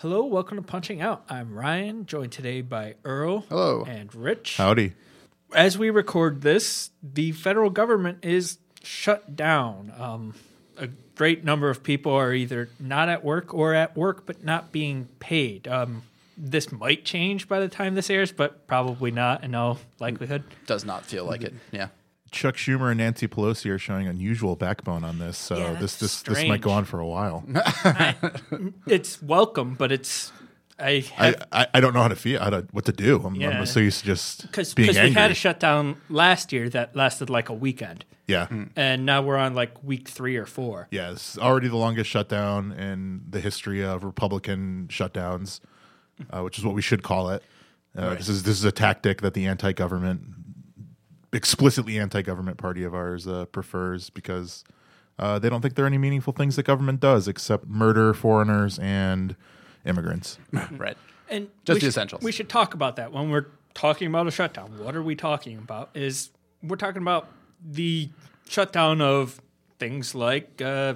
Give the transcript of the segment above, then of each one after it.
Hello, welcome to Punching Out. I'm Ryan, joined today by Earl. Hello. And Rich. Howdy. As we record this, the federal government is shut down. Um, a great number of people are either not at work or at work but not being paid. Um, this might change by the time this airs, but probably not in all likelihood. Does not feel like it. Yeah. Chuck Schumer and Nancy Pelosi are showing unusual backbone on this, so Yeah, this that's this this might go on for a while. It's welcome, but it's I I, have I, I don't know how to feel, how to what to do. I'm, Yeah. I'm so used to just because being we had a shutdown last year that lasted like a weekend, yeah, and now we're on like week three or four. yeah. It's already the longest shutdown in the history of Republican shutdowns, uh, which is what we should call it. Uh, This is this is a tactic that the anti-government, explicitly anti-government party of ours uh, prefers because uh, they don't think there are any meaningful things that government does except murder foreigners and immigrants. Right. And Just we the should- essentials. We should talk about that when we're talking about a shutdown. What are we talking about? Is we're talking about the shutdown of things like uh,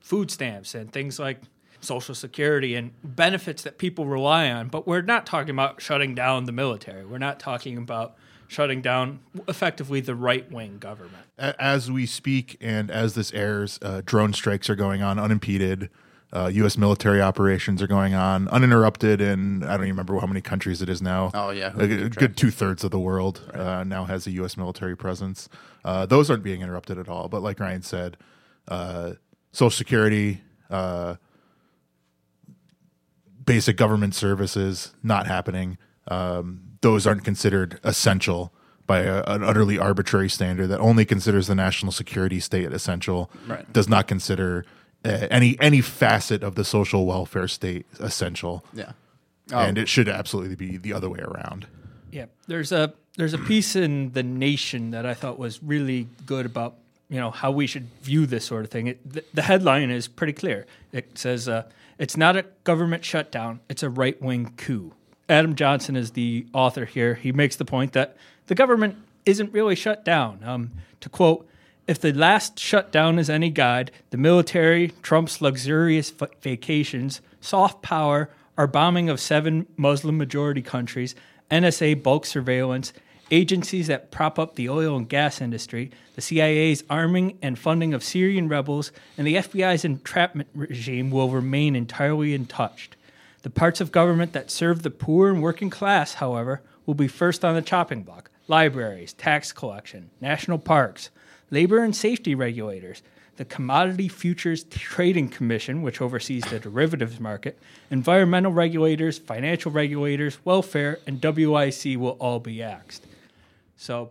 food stamps and things like Social Security and benefits that people rely on. But we're not talking about shutting down the military. We're not talking about shutting down effectively the right wing government. As we speak and as this airs, uh, drone strikes are going on unimpeded. Uh, U.S. military operations are going on uninterrupted, and I don't even remember how many countries it is now. Oh, yeah. a, a good two thirds of the world uh, now has a U.S. military presence. Uh, those aren't being interrupted at all. But like Ryan said, uh, Social Security, uh, basic government services not happening. Um, those aren't considered essential by a, an utterly arbitrary standard that only considers the national security state essential. Right. Does not consider uh, any any facet of the social welfare state essential. Yeah. And it should absolutely be the other way around. Yeah, there's a there's a piece in the Nation that I thought was really good about you know how we should view this sort of thing. It, the, the headline is pretty clear. It says uh, it's not a government shutdown; it's a right wing coup. Adam Johnson is the author here. He makes the point that the government isn't really shut down. Um, to quote. If the last shutdown is any guide, the military, Trump's luxurious v- vacations, soft power, our bombing of seven Muslim majority countries, NSA bulk surveillance, agencies that prop up the oil and gas industry, the CIA's arming and funding of Syrian rebels, and the FBI's entrapment regime will remain entirely untouched. The parts of government that serve the poor and working class, however, will be first on the chopping block libraries, tax collection, national parks, labor and safety regulators, the Commodity Futures Trading Commission, which oversees the derivatives market, environmental regulators, financial regulators, welfare, and WIC will all be axed. So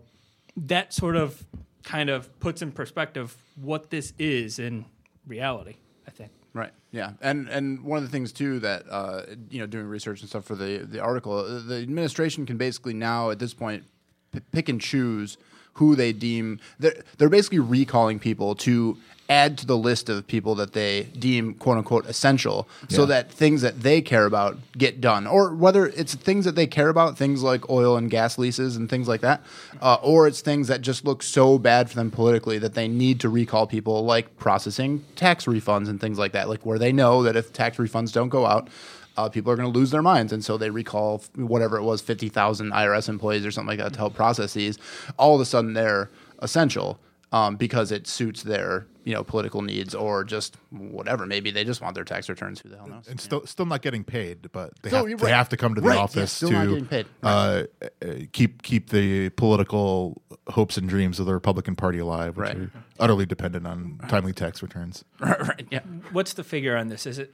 that sort of kind of puts in perspective what this is in reality, I think. Right. Yeah. And and one of the things too that uh, you know doing research and stuff for the the article, the administration can basically now at this point p- pick and choose who they deem they're, they're basically recalling people to add to the list of people that they deem quote unquote essential so that things that they care about get done. Or whether it's things that they care about things like oil and gas leases and things like that uh, or it's things that just look so bad for them politically that they need to recall people like processing tax refunds and things like that like where they know that if tax refunds don't go out uh, people are going to lose their minds, and so they recall whatever it was, fifty thousand IRS employees or something like that to help process these. All of a sudden, they're essential um, because it suits their you know political needs or just whatever. Maybe they just want their tax returns. Who the hell knows? And still still not getting paid, but they, So have, you're they have to come to the Right, office still to not getting paid. uh, uh, keep keep the political hopes and dreams of the Republican Party alive, which Right. are utterly dependent on timely tax returns. right? Yeah. What's the figure on this? Is it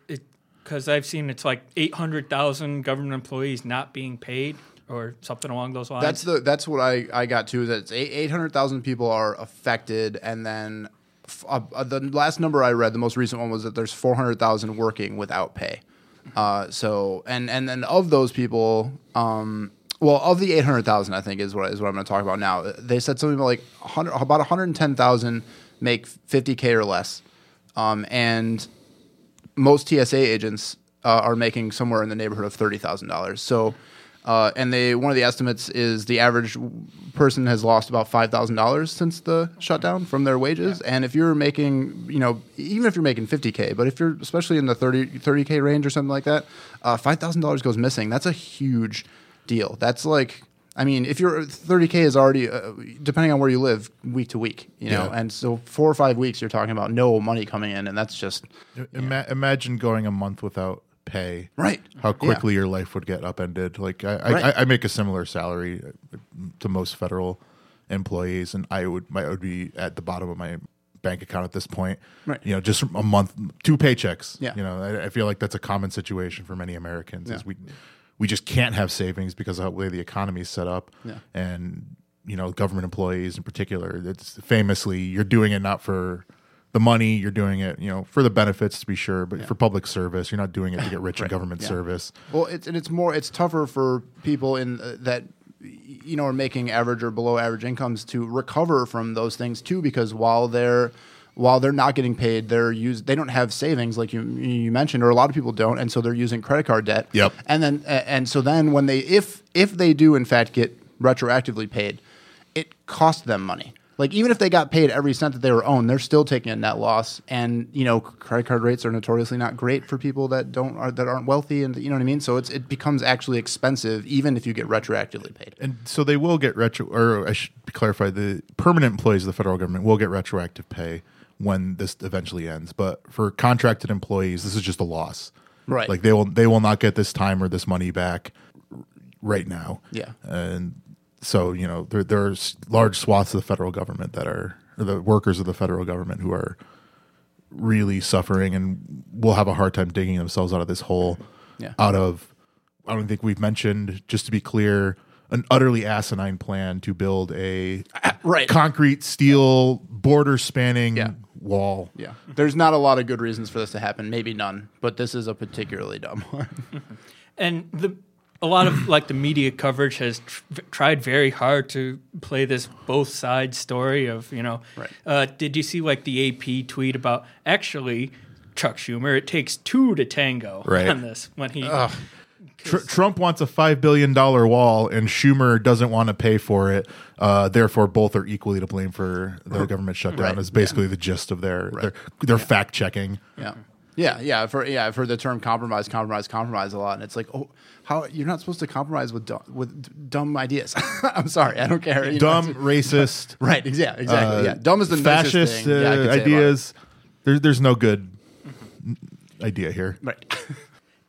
because I've seen it's like 800,000 government employees not being paid or something along those lines? That's the that's what I I got too. Is that it's eight hundred thousand people are affected, and then f- uh, uh, the last number I read, the most recent one was that there's 400,000 working without pay. Uh, so and and then of those people, um, well, of the 800,000, I think is what is what I'm going to talk about now. They said something about like 100, about 110,000 make 50k or less, um, and most TSA agents uh, are making somewhere in the neighborhood of thirty thousand dollars. So, uh, and they one of the estimates is the average person has lost about five thousand dollars since the shutdown from their wages. And if you're making, you know, even if you're making fifty k, but if you're especially in the 30 k range or something like that, uh, five thousand dollars goes missing. That's a huge deal. That's like. I mean, if you're 30k is already uh, depending on where you live week to week, you know, Yeah. and so four or five weeks you're talking about no money coming in, and that's just Ima- imagine going a month without pay. right. How quickly your life would get upended. Like I, I, Right. I, I make a similar salary uh, to most federal employees, and I would I would be at the bottom of my bank account at this point. Right. You know, just a month, two paychecks. Yeah. You know, I, I feel like that's a common situation for many Americans. Is Yeah. we we just can't have savings because of the way the economy is set up, Yeah. and you know, government employees in particular. It's famously you're doing it not for the money, you're doing it, you know, for the benefits to be sure, but for public service, you're not doing it to get rich in government Yeah. service. Well, it's and it's more it's tougher for people in uh, that you know are making average or below average incomes to recover from those things too because while they're while they're not getting paid, they're use they don't have savings like you you mentioned, or a lot of people don't, and so they're using credit card debt. Yep. And then and so then when they if if they do in fact get retroactively paid, it costs them money. Like even if they got paid every cent that they were owed, they're still taking a net loss. And you know, credit card rates are notoriously not great for people that don't are, that aren't wealthy, and you know what I mean. So it's it becomes actually expensive even if you get retroactively paid. And so they will get retro, or I should clarify, the permanent employees of the federal government will get retroactive pay when this eventually ends. But for contracted employees, this is just a loss. Right. Like they will they will not get this time or this money back right now. Yeah. And so you know there there's large swaths of the federal government that are or the workers of the federal government who are really suffering and will have a hard time digging themselves out of this hole. Yeah. Out of I don't think we've mentioned just to be clear an utterly asinine plan to build a Right. concrete steel border spanning Yeah. Wall. Yeah. There's not a lot of good reasons for this to happen, maybe none, but this is a particularly dumb one. and the a lot of like the media coverage has tr- tried very hard to play this both sides story of you know Right. uh, did you see like the ap tweet about actually chuck schumer it takes two to tango Right. on this when he Tr- Trump wants a five billion dollar wall, and Schumer doesn't want to pay for it. Uh, therefore, both are equally to blame for the government shutdown. Right. Is basically the gist of their their, their fact checking. Yeah. Yeah, yeah. For yeah, I've heard the term compromise, compromise, compromise a lot, and it's like, oh, how you're not supposed to compromise with dumb, with d- dumb ideas. I'm sorry, I don't care. You Dumb, it's- racist, right? Yeah, exactly. uh, yeah, dumb is the fascist thing. Yeah, uh, could say about it. ideas. There, there's no good idea here. Right.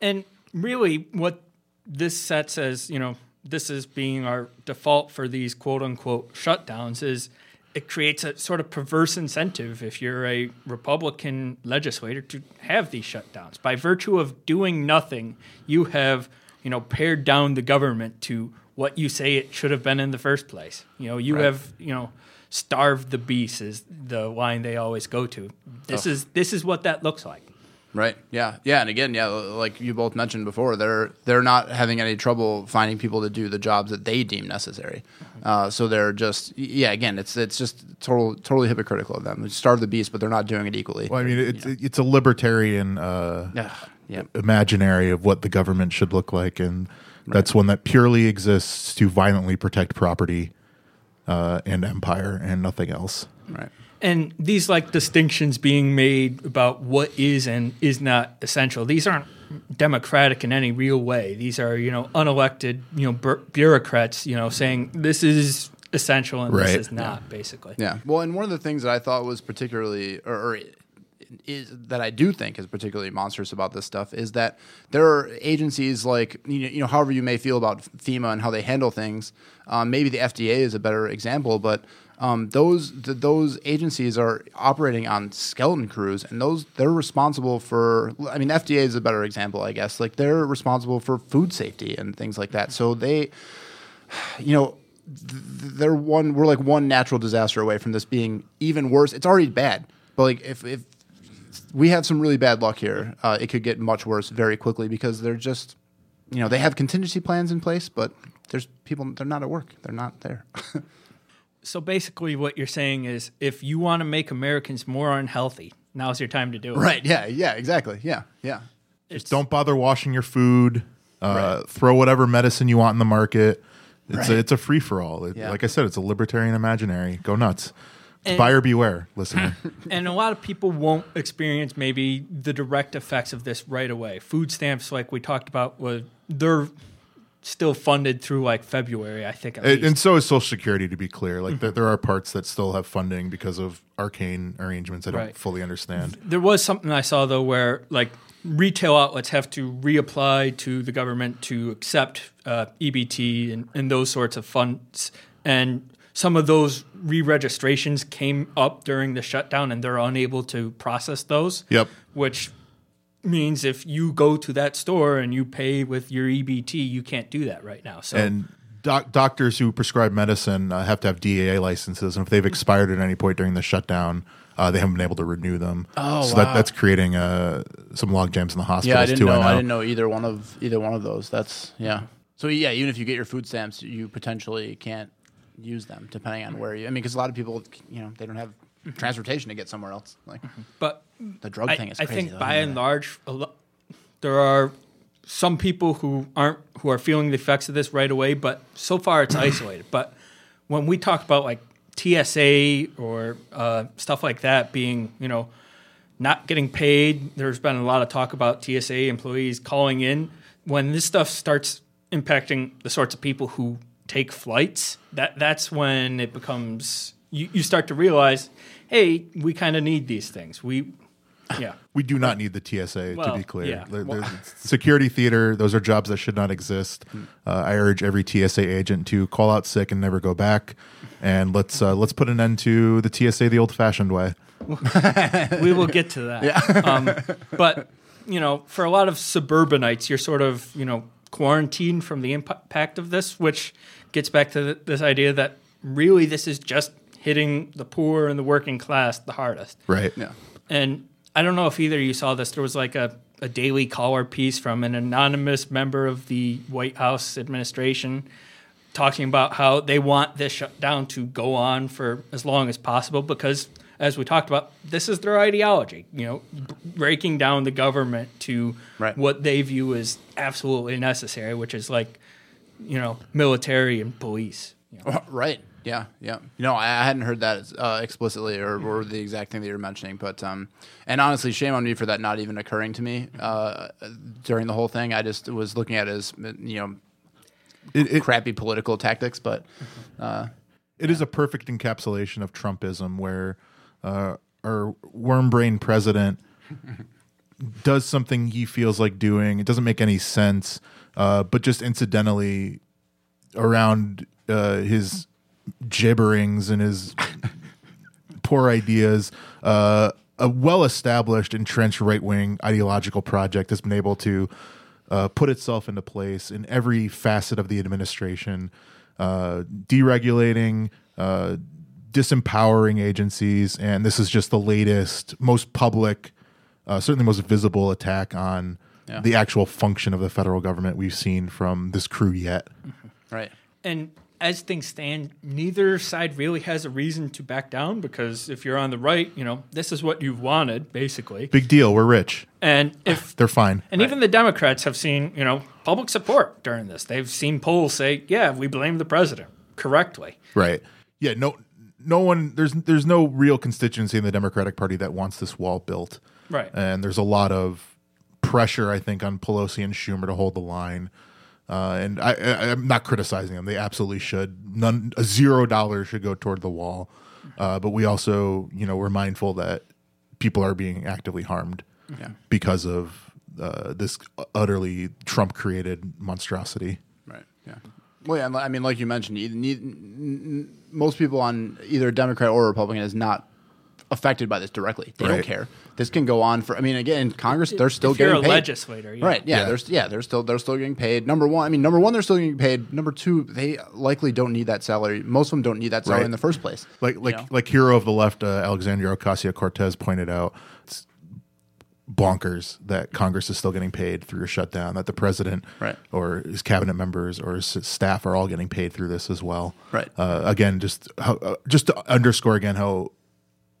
And really, what this sets as, you know, this is being our default for these quote unquote shutdowns is it creates a sort of perverse incentive if you're a Republican legislator to have these shutdowns. By virtue of doing nothing, you have, you know, pared down the government to what you say it should have been in the first place. You know, you Right. have, you know, starved the beast is the line they always go to. This oh. is this is what that looks like. Right. Yeah. Yeah. And again, yeah, like you both mentioned before, they're they're not having any trouble finding people to do the jobs that they deem necessary. Uh, so they're just yeah. Again, it's it's just total totally hypocritical of them. They starve the beast, but they're not doing it equally. Well, I mean, it's it's a libertarian uh, Yeah. Yeah. imaginary of what the government should look like, and that's one that purely exists to violently protect property uh, and empire and nothing else. Right. And these like distinctions being made about what is and is not essential these aren't democratic in any real way these are you know unelected you know bur- bureaucrats you know saying this is essential and Right. this is not basically Yeah. Well, and one of the things that I thought was particularly, or, or is that I do think is particularly monstrous about this stuff is that there are agencies like you know, you know however you may feel about FEMA and how they handle things. Um, maybe the FDA is a better example, but um, those th- those agencies are operating on skeleton crews, and those they're responsible for. I mean, FDA is a better example, I guess. Like they're responsible for food safety and things like that. So they you know, th- they're one. We're like one natural disaster away from this being even worse. It's already bad. But like if if we have some really bad luck here, uh, it could get much worse very quickly because they're just, you know, they have contingency plans in place, but there's people they're not at work. They're not there. So basically, what you're saying is, if you want to make Americans more unhealthy, now's your time to do it. right? Yeah. Yeah. Exactly. Yeah. Yeah. It's, Don't bother washing your food. Uh, Right. Throw whatever medicine you want in the market. It's a, Right. it's a free for all. Yeah. Like I said, it's a libertarian imaginary. Go nuts. And- buyer beware, listener. and a lot of people won't experience maybe the direct effects of this right away. Food stamps, like we talked about, was they're still funded through like February, I think. And, and so is Social Security. To be clear, like Mm-hmm. there, there are parts that still have funding because of arcane arrangements. I don't Right. fully understand. There was something I saw though where like retail outlets have to reapply to the government to accept uh, EBT and, and those sorts of funds, and some of those re-registrations came up during the shutdown, and they're unable to process those. Yep. Which means if you go to that store and you pay with your EBT, you can't do that right now. So And doc- doctors who prescribe medicine uh, have to have DEA licenses, and if they've expired at any point during the shutdown, uh, they haven't been able to renew them. Oh, so wow. that, that's creating uh, some log jams in the hospitals Yeah, I didn't too. know. I, know. didn't know either one of either one of those. That's yeah. So yeah, even if you get your food stamps, you potentially can't use them depending on where you. I mean, because a lot of people, you know, they don't have transportation to get somewhere else. Like but the drug I, thing is I crazy. think though, by yeah. and large, a lo- there are some people who aren't who are feeling the effects of this right away. But so far, it's isolated. But when we talk about like TSA or uh, stuff like that being, you know, not getting paid, there's been a lot of talk about TSA employees calling in. When this stuff starts impacting the sorts of people who take flights, that that's when it becomes you, you start to realize, hey, we kind of need these things. We, yeah. We do not need the TSA to be clear. yeah. There- security theater; those are jobs that should not exist. Uh, I urge every TSA agent to call out sick and never go back. And let's uh, let's put an end to the TSA the old-fashioned way. we will get to that. Yeah. um, but you know, for a lot of suburbanites, you're sort of you know quarantined from the impact of this, which gets back to th- this idea that really this is just hitting the poor and the working class the hardest. Right. Yeah. And I don't know if either of you saw this. There was like a, a daily caller piece from an anonymous member of the White House administration talking about how they want this shutdown to go on for as long as possible because, as we talked about, this is their ideology. You know, b- breaking down the government to Right. what they view as absolutely necessary, which is like, you know, military and police. You know. Right. Yeah. Yeah. You know, I hadn't heard that uh, explicitly or, or the exact thing that you're mentioning, but um, and honestly, shame on me for that not even occurring to me uh, during the whole thing. I just was looking at it as you know It, it, crappy political tactics, but uh, it is a perfect encapsulation of Trumpism, where uh, our worm brain president does something he feels like doing. It doesn't make any sense, uh, but just incidentally around uh, his gibberings and his poor ideas, uh, a well established, entrenched right wing ideological project has been able to uh, put itself into place in every facet of the administration, uh, deregulating, uh, disempowering agencies. And this is just the latest, most public, uh, certainly most visible attack on Yeah. the actual function of the federal government we've seen from this crew yet. right. And as things stand, neither side really has a reason to back down because if you're on the right, you know, this is what you've wanted, basically. Big deal. We're rich. And ah, if They're fine. and even the Democrats have seen, you know, public support during this. They've seen polls say, yeah, we blame the president correctly. Right. Yeah. No. No one. There's there's no real constituency in the Democratic Party that wants this wall built. Right. And there's a lot of pressure, I think, on Pelosi and Schumer to hold the line. Uh, and I, I, I'm not criticizing them; they absolutely should. None, a zero dollars should go toward the wall. Uh, but we also, you know, we're mindful that people are being actively harmed Yeah. because of uh, this utterly Trump-created monstrosity. Right. Yeah. Well, yeah. I mean, like you mentioned, you need, n- n- most people on either Democrat or Republican is not affected by this directly. They Right. don't care. This can go on for. I mean, again, Congress they're still if you're getting a paid. legislator, yeah. Right. Yeah, Yeah. There's yeah. They're still they're still getting paid. Number one. I mean, number one, they're still getting paid. Number two, they likely don't need that salary. Most of them don't need that salary Right. in the first place. like like know? like hero of the left, uh, Alexandria Ocasio Cortez pointed out. It's bonkers that Congress is still getting paid through a shutdown. That the president Right. or his cabinet members or his staff are all getting paid through this as well. Right. Uh, again, just how, uh, just to underscore again how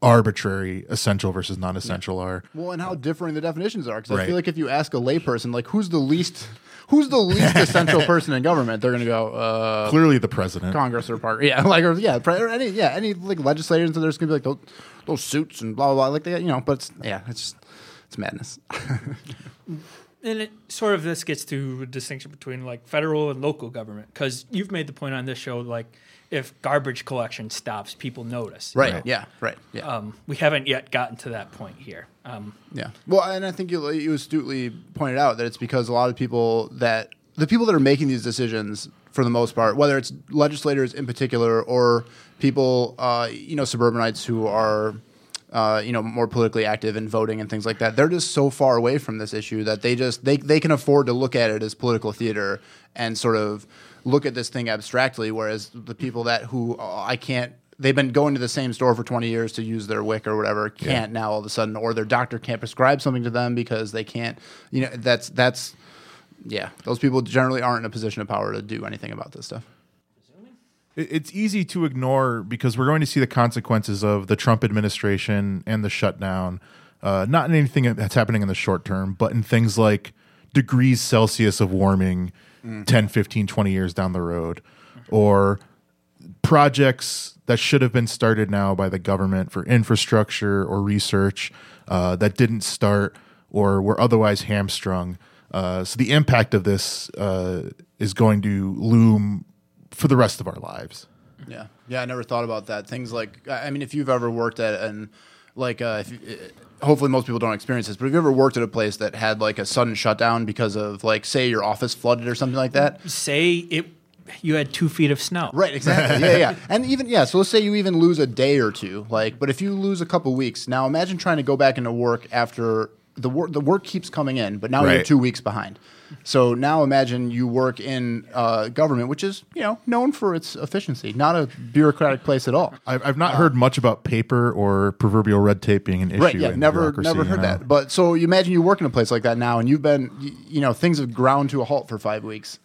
arbitrary essential versus non-essential are. Well, and how differing the definitions are. Because I Right. feel like if you ask a layperson, like who's the least, who's the least essential person in government, they're going to go uh, Clearly, the president. Congress or part, yeah, like or yeah, pre- or any yeah, any like legislators. And there's going to be like those, those suits and blah blah blah. Like they, you know, but it's, yeah, it's just it's madness. And it sort of this gets to a distinction between like federal and local government because you've made the point on this show like if garbage collection stops, people notice. right. Right. Yeah. Right. Yeah. Um, we haven't yet gotten to that point here. Um, Yeah. Well, and I think you, you astutely pointed out that it's because a lot of people that the people that are making these decisions, for the most part, whether it's legislators in particular or people, uh, you know, suburbanites who are. Uh, you know, more politically active in voting and things like that. They're just so far away from this issue that they just they they can afford to look at it as political theater and sort of look at this thing abstractly. Whereas the people that who uh, I can't they've been going to the same store for 20 years to use their WIC or whatever can't now all of a sudden or their doctor can't prescribe something to them because they can't you know that's that's yeah those people generally aren't in a position of power to do anything about this stuff It- It's easy to ignore because we're going to see the consequences of the Trump administration and the shutdown, uh, not in anything that's happening in the short term, but in things like degrees Celsius of warming 10, 15, 20 years down the road, or projects that should have been started now by the government for infrastructure or research uh, that didn't start or were otherwise hamstrung. Uh, so the impact of this uh, is going to loom for the rest of our lives. Yeah, yeah. I never thought about that. Things like, I mean, if you've ever worked at and like, uh, if uh, hopefully most people don't experience this, but if you ever worked at a place that had like a sudden shutdown because of like, say, your office flooded or something like that. say it, you had two feet of snow. Right, exactly. yeah, yeah. And even yeah, so let's say you even lose a day or two, like, but if you lose a couple weeks, now imagine trying to go back into work after the work the work keeps coming in, but now you're two weeks behind. So now imagine you work in uh, government, which is you know known for its efficiency, not a bureaucratic place at all. I've, I've not heard much about paper or proverbial red tape being an issue. Right, yeah, never, never you heard know? that. But so you imagine you work in a place like that now, and you've been, you know, things have ground to a halt for five weeks.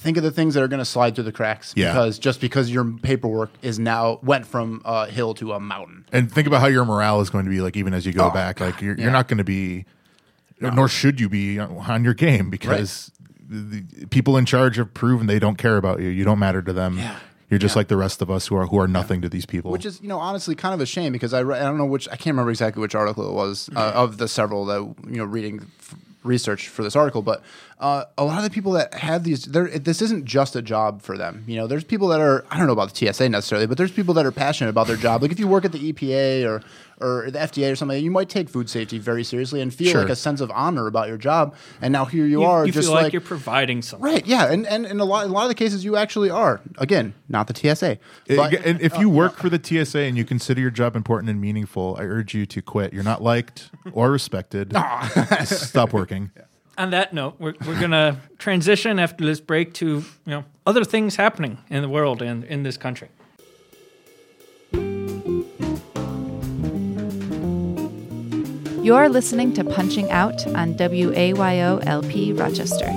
Think of the things that are going to slide through the cracks Yeah. because just because your paperwork is now went from a hill to a mountain. And think about how your morale is going to be like even as you go Oh, back. Like you're, yeah. you're not going to be, nor should you be on your game because the, the people in charge have proven they don't care about you. You don't matter to them. Yeah. You're just Yeah. like the rest of us who are who are nothing to these people. Which is, you know, honestly kind of a shame because I, re- I don't know which, I can't remember exactly which article it was uh, of the several that, you know, reading f- research for this article, but uh, a lot of the people that have these, this isn't just a job for them. You know, there's people that are, I don't know about the TSA necessarily, but there's people that are passionate about their job. Like if you work at the EPA or, or the FDA or something, you might take food safety very seriously and feel Sure. like a sense of honor about your job. And now here you, You, are you just feel like, like you're providing something. Right, yeah, and and in a lot, a lot of the cases, you actually are. Again, not the TSA, but Uh, and if you work for the TSA and you consider your job important and meaningful, I urge you to quit. You're not liked or respected. Stop working. On that note, we're, we're going to transition after this break to you know other things happening in the world and in this country. You're listening to Punching Out on WAYO LP Rochester.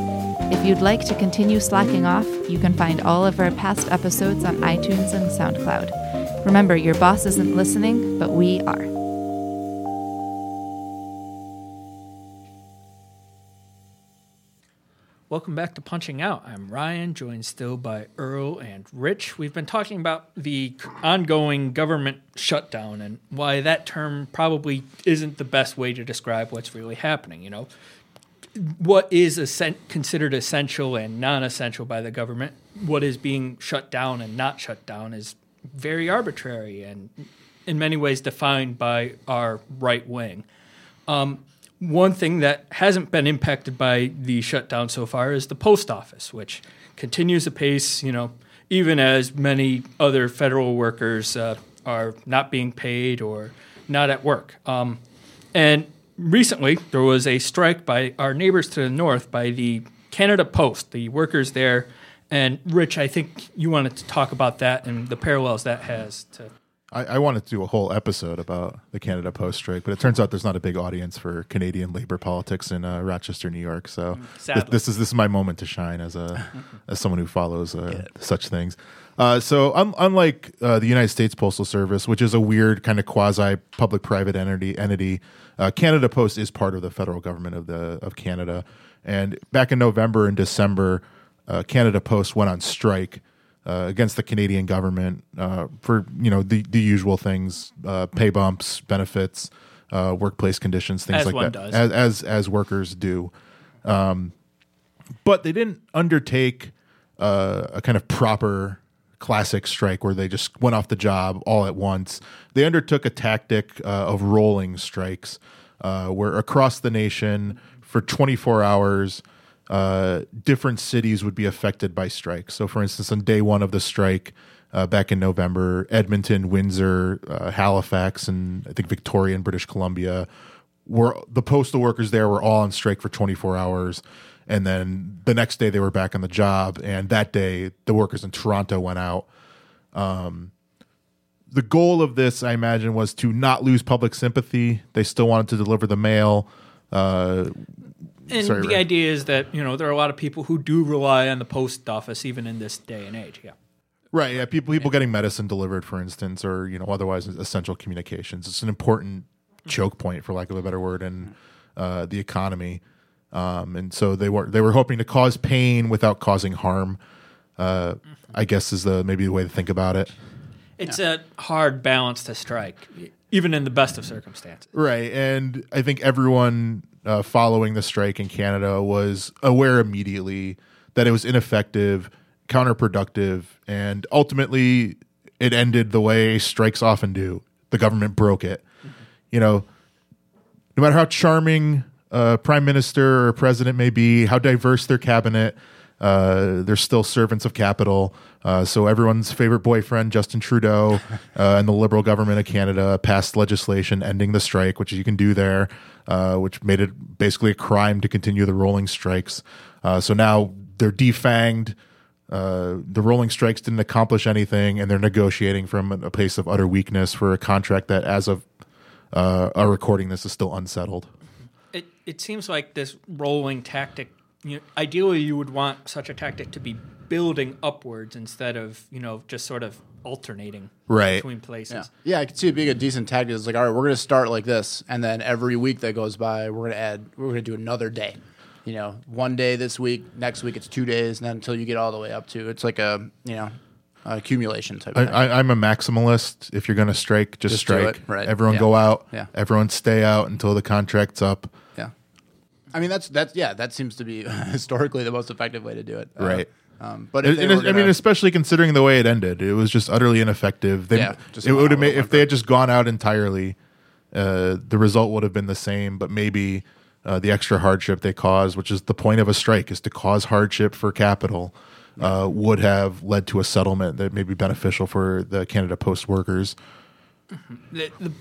If you'd like to continue slacking off, you can find all of our past episodes on iTunes and SoundCloud. Remember, your boss isn't listening, but we are. Welcome back to Punching Out. I'm Ryan, joined still by Earl and Rich. We've been talking about the ongoing government shutdown and why that term probably isn't the best way to describe what's really happening. You know, what is essen- considered essential and non-essential by the government, what is being shut down and not shut down, is very arbitrary and in many ways defined by our right wing. Um, one thing that hasn't been impacted by the shutdown so far is the post office, which continues apace, you know, even as many other federal workers uh, are not being paid or not at work. Um, and recently, there was a strike by our neighbors to the north by the Canada Post, the workers there. And Rich, I think you wanted to talk about that and the parallels that has to. I, I wanted to do a whole episode about the Canada Post strike, but it turns out there's not a big audience for Canadian labor politics in uh, Rochester, New York. So th- this is this is my moment to shine as a as someone who follows uh, such things. Uh, so un- unlike uh, the United States Postal Service, which is a weird kind of quasi public private entity, entity, uh, Canada Post is part of the federal government of the of Canada. And back in November and December, uh, Canada Post went on strike uh, against the Canadian government uh, for you know the the usual things, uh, pay bumps, benefits, uh, workplace conditions, things As like that, does. as as as workers do. Um, but they didn't undertake uh, a kind of proper classic strike where they just went off the job all at once. They undertook a tactic uh, of rolling strikes, uh, where across the nation for 24 hours, uh, different cities would be affected by strikes. So, for instance, on day one of the strike. Uh, back in November, Edmonton, Windsor, uh, Halifax, and I think Victoria and British Columbia were the postal workers there were all on strike for 24 hours and then the next day they were back on the job and that day the workers in toronto went out um, the goal of this i imagine was to not lose public sympathy they still wanted to deliver the mail uh, And Sorry, the Ray. idea is that, you know, there are a lot of people who do rely on the post office even in this day and age. Yeah. right yeah people people getting medicine delivered for instance or you know otherwise essential communications it's an important choke point for lack of a better word in uh, the economy um, and so they were they were hoping to cause pain without causing harm uh, i guess is the maybe the way to think about it It's a hard balance to strike, even in the best of circumstances. Right. And I think everyone uh, following the strike in Canada was aware immediately that it was ineffective, counterproductive, and ultimately it ended the way strikes often do. The government broke it. You know, no matter how charming a prime minister or president may be, how diverse their cabinet, uh, they're still servants of capital. Uh, so everyone's favorite boyfriend, Justin Trudeau, uh, and the Liberal government of Canada passed legislation ending the strike, which you can do there, uh, which made it basically a crime to continue the rolling strikes. Uh, so now they're defanged. Uh, the rolling strikes didn't accomplish anything, and they're negotiating from a place of utter weakness for a contract that, as of uh, our recording, this is still unsettled. It it seems like this rolling tactic. You know, ideally, you would want such a tactic to be building upwards instead of you know just sort of alternating Right. between places. Yeah, yeah, I could see it being a decent tactic. It's like, all right, we're going to start like this, and then every week that goes by, we're going to add, we're going to do another day. You know, one day this week, next week it's two days, and then until you get all the way up to, it's like a, you know, accumulation type. I, of thing. I, I'm a maximalist. If you're going to strike, just, Just strike. right. Everyone Yeah. go out. Yeah. Everyone stay out until the contract's up. yeah, I mean that's that's yeah, that seems to be historically the most effective way to do it. Uh, Right. Um, but if And- they and were I mean, especially considering the way it ended, it was just utterly ineffective. They, Yeah, just it would have made if they had just gone out entirely. Uh, the result would have been the same, but maybe uh, the extra hardship they caused, which is the point of a strike, is to cause hardship for capital, uh, would have led to a settlement that may be beneficial for the Canada Post workers. The, the,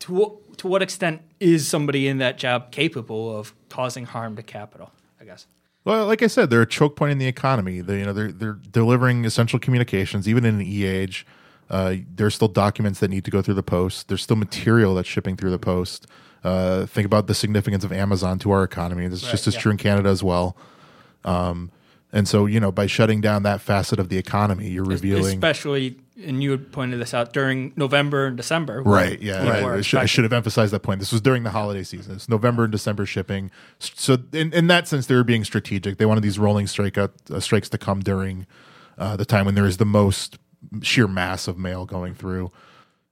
to what to what extent is somebody in that job capable of causing harm to capital? I guess. Well, like I said, they're a choke point in the economy. They, you know, they're they're delivering essential communications, even in an e age. Uh, there's still documents that need to go through the post. There's still material that's shipping through the post. Uh, think about the significance of Amazon to our economy. This is just as yeah. true in Canada as well. Um, and so, you know, by shutting down that facet of the economy, you're revealing. especially and you had pointed this out during November and December. Right. Yeah. right. I, should, I should have emphasized that point. This was during the holiday season. It's November and December shipping. So in, in that sense, they were being strategic. They wanted these rolling strike out, uh, strikes to come during uh, the time when there is the most sheer mass of mail going through,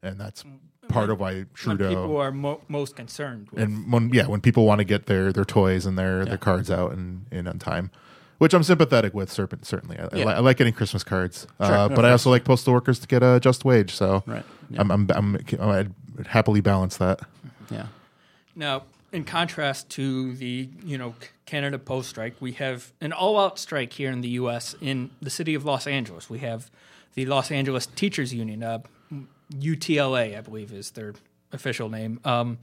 and that's part of why when Trudeau people are mo- most concerned. With. and when yeah when people want to get their their toys and their their cards out in in on time. Which I'm sympathetic with, serpent certainly. I, I, li- I like getting Christmas cards, uh, but I also like postal workers to get a just wage. So Right. I'm, I'm, I'm I'd happily balance that. yeah. Now, in contrast to the you know Canada Post strike, we have an all-out strike here in the U.S. in the city of Los Angeles. We have the Los Angeles Teachers Union, uh, UTLA, I believe is their official name, um,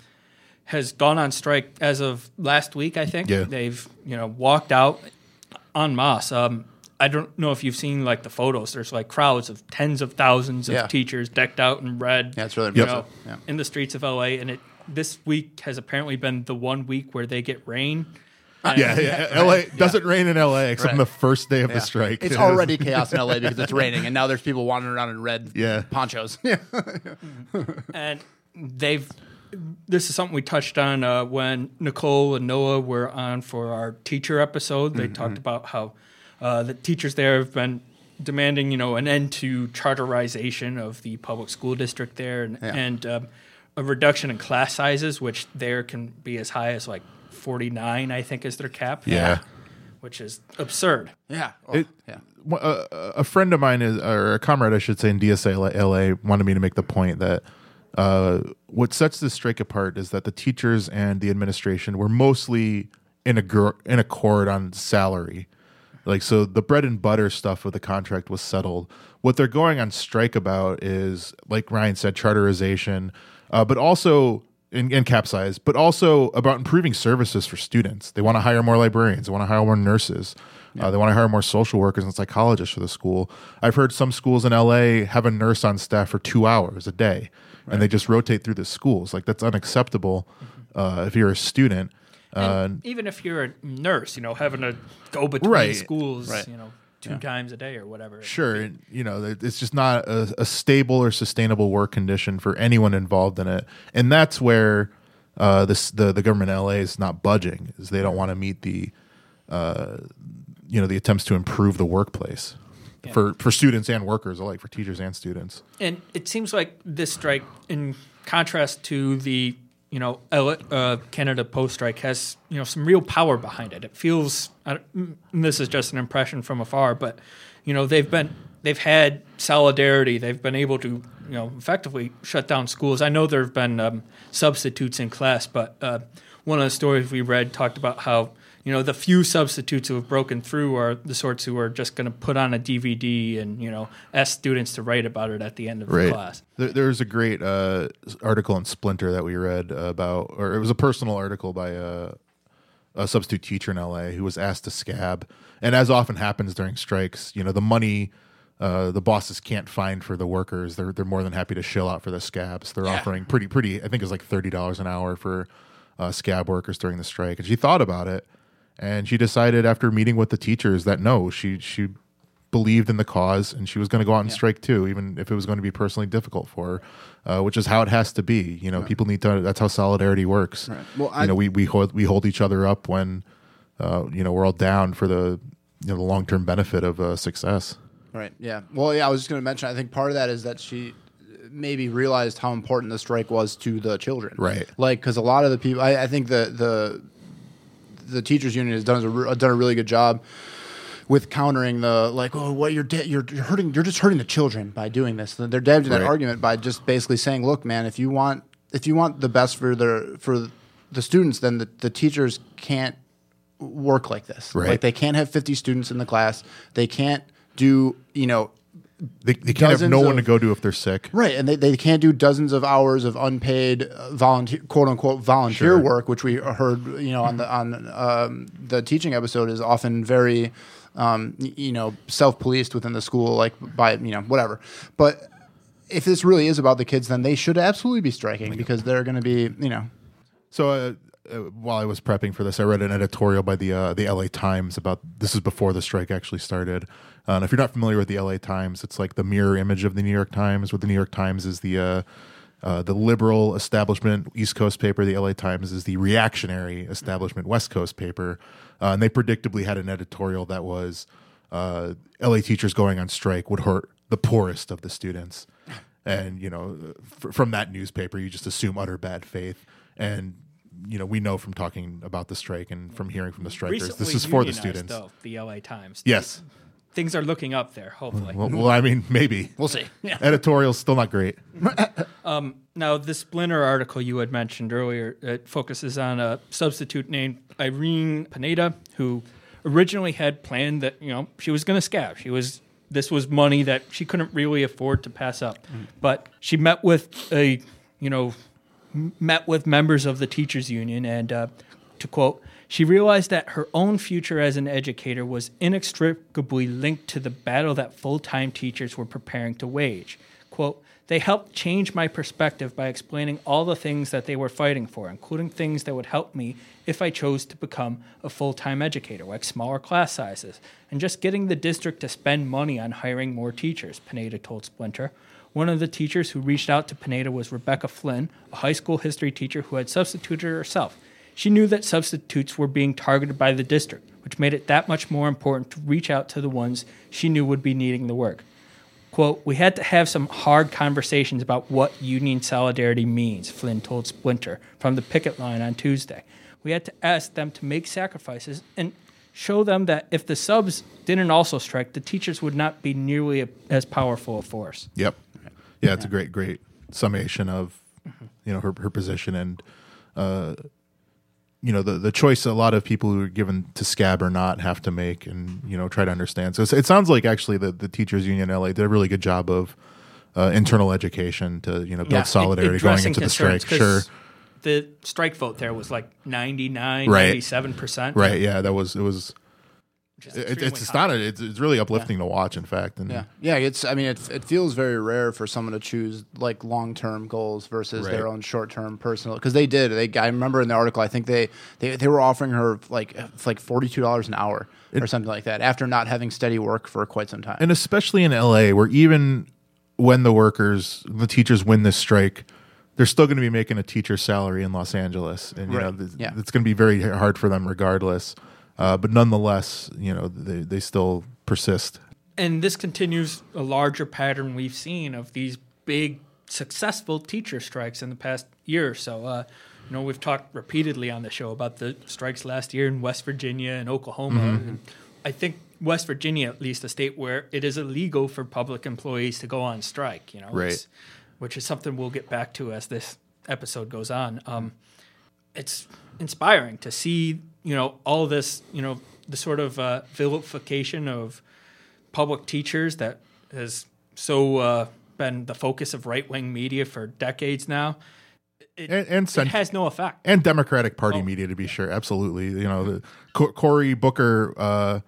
has gone on strike as of last week. I think Yeah. they've you know walked out en masse. Um, I don't know if you've seen like the photos. There's like crowds of tens of thousands of Yeah. teachers decked out in red. Yeah, it's really you know, Yeah. in the streets of LA, and it this week has apparently been the one week where they get rain. And- Yeah, yeah. LA doesn't rain in LA except on the first day of Yeah. the strike. It's already chaos in LA because it's raining, and now there's people wandering around in red Yeah. ponchos. Yeah. and they've this is something we touched on uh, when Nicole and Noah were on for our teacher episode. They talked about how uh, the teachers there have been demanding, you know, an end to charterization of the public school district there, and, Yeah. and um, a reduction in class sizes, which there can be as high as like forty nine, I think, is their cap. Yeah. which is absurd. Yeah. Oh, It- yeah. A, a friend of mine is, or a comrade, I should say, in DSA LA wanted me to make the point that uh, what sets this strike apart is that the teachers and the administration were mostly in a gr- in accord on salary. Like so, the bread and butter stuff of the contract was settled. What they're going on strike about is, like Ryan said, charterization, uh, but also in, in capsize, but also about improving services for students. They want to hire more librarians. They want to hire more nurses. Uh, they want to hire more social workers and psychologists for the school. I've heard some schools in LA have a nurse on staff for two hours a day, and they just rotate through the schools. Like that's unacceptable uh, if you're a student. Uh, even if you're a nurse, you know, having to go between Right. schools, Right. you know, two times a day or whatever. Sure, you know it's just not a, a stable or sustainable work condition for anyone involved in it, and that's where uh, this the the government in LA is not budging, is they don't want to meet the uh, you know the attempts to improve the workplace for for students and workers alike, for teachers and students. And it seems like this strike, in contrast to the you know uh, Canada Post strike, has you know some real power behind it. It feels. And this is just an impression from afar, but you know they've been they've had solidarity. They've been able to you know effectively shut down schools. I know there have been um, substitutes in class, but uh, one of the stories we read talked about how you know the few substitutes who have broken through are the sorts who are just going to put on a DVD and you know ask students to write about it at the end of the class. There, there's a great uh, article in Splinter that we read about, or it was a personal article by a, a substitute teacher in LA who was asked to scab. And as often happens during strikes, you know, the money uh, the bosses can't find for the workers, they're they're more than happy to shill out for the scabs. They're offering pretty pretty. I think it's like thirty dollars an hour for uh, scab workers during the strike. And she thought about it, and she decided after meeting with the teachers that no, she she believed in the cause and she was going to go out and strike too, even if it was going to be personally difficult for her, uh, which is how it has to be. You know, people need to. That's how solidarity works. Right. Well, I- you know, we we hold we hold each other up when uh, you know we're all down for the you know the long term benefit of uh, success. Right. Yeah. Well, yeah. I was just going to mention. I think part of that is that she maybe realized how important the strike was to the children. Right. Like, because a lot of the people, I, I think the the the teachers union has done a, done a really good job with countering the like, oh, what you're da- you're, you're hurting, you're just hurting the children by doing this. They're damaging that Right. argument by just basically saying, look, man, if you want if you want the best for the for the students, then the, the teachers can't work like this. Right. Like they can't have 50 students in the class. They can't do, you know, They, they can't have no one of- to go to if they're sick. right. And they, they can't do dozens of hours of unpaid uh, volunteer, quote unquote, volunteer Sure. work, which we heard, you know, on the, on um, the teaching episode is often very, um, y- you know, self-policed within the school, like by, you know, whatever. But if this really is about the kids, then they should absolutely be striking because they're going to be, you know, So uh, uh, while I was prepping for this, I read an editorial by the uh, the LA Times about this is before the strike actually started. Uh, and if you're not familiar with the LA Times, it's like the mirror image of the New York Times. Where the New York Times is the uh, uh, the liberal establishment East Coast paper, the LA Times is the reactionary establishment West Coast paper, uh, and they predictably had an editorial that was uh, LA teachers going on strike would hurt the poorest of the students. And you know, f- from that newspaper, you just assume utter bad faith. And you know, we know from talking about the strike and from hearing from the strikers, Recently this is for the students. Though, the LA Times. Yes. Things are looking up there, hopefully. Well, well, I mean, maybe we'll see. Yeah. editorial's still not great. Now, the Splinter article you had mentioned earlier it focuses on a substitute named Irene Pineda, who originally had planned that you know she was going to scab. She was this was money that she couldn't really afford to pass up, but she met with a you know m- met with members of the teachers union and uh, to quote she realized that her own future as an educator was inextricably linked to the battle that full-time teachers were preparing to wage quote they helped change my perspective by explaining all the things that they were fighting for, including things that would help me if I chose to become a full time educator, like smaller class sizes, and just getting the district to spend money on hiring more teachers, Pineda told Splinter. One of the teachers who reached out to Pineda was Rebecca Flynn, a high school history teacher who had substituted herself. She knew that substitutes were being targeted by the district, which made it that much more important to reach out to the ones she knew would be needing the work. Quote, we had to have some hard conversations about what union solidarity means, Flynn told Splinter from the picket line on Tuesday. We had to ask them to make sacrifices and show them that if the subs didn't also strike, the teachers would not be nearly a, as powerful a force. Yep. Yeah, it's a great, great summation of you know her her position and uh, you know the the choice a lot of people who are given to scab or not have to make and you know try to understand. So it sounds like actually the the teachers union LA did a really good job of uh, internal education to you know build Yeah, solidarity going into the strike. sure The strike vote there was like 99, Right. 97%. Right. Yeah. That was it was. It, it's astonishing. It's, it's really uplifting to watch. In fact, and Yeah, yeah. It's. I mean, it it feels very rare for someone to choose like long term goals versus their own short term personal. Because they did. They. I remember in the article. I think they they, they were offering her like like forty two dollars an hour or something like that after not having steady work for quite some time. and especially in LA, where even when the workers, the teachers win this strike, they're still going to be making a teacher's salary in Los Angeles, and you know th- Yeah. it's going to be very hard for them regardless. Uh, but nonetheless, you know they they still persist. and this continues a larger pattern we've seen of these big successful teacher strikes in the past year or so. Uh, you know, we've talked repeatedly on the show about the strikes last year in West Virginia and Oklahoma. Mm-hmm. And I think West Virginia, at least, a state where it is illegal for public employees to go on strike. You know, Right. Which is something we'll get back to as this episode goes on. Um, it's inspiring to see you know all this you know the sort of uh, vilification of public teachers that has so uh, been the focus of right wing media for decades now. It, And, and, it has no effect. and Democratic Party Oh. media to be sure. Absolutely, you know, the, Co- Cory Booker. Uh,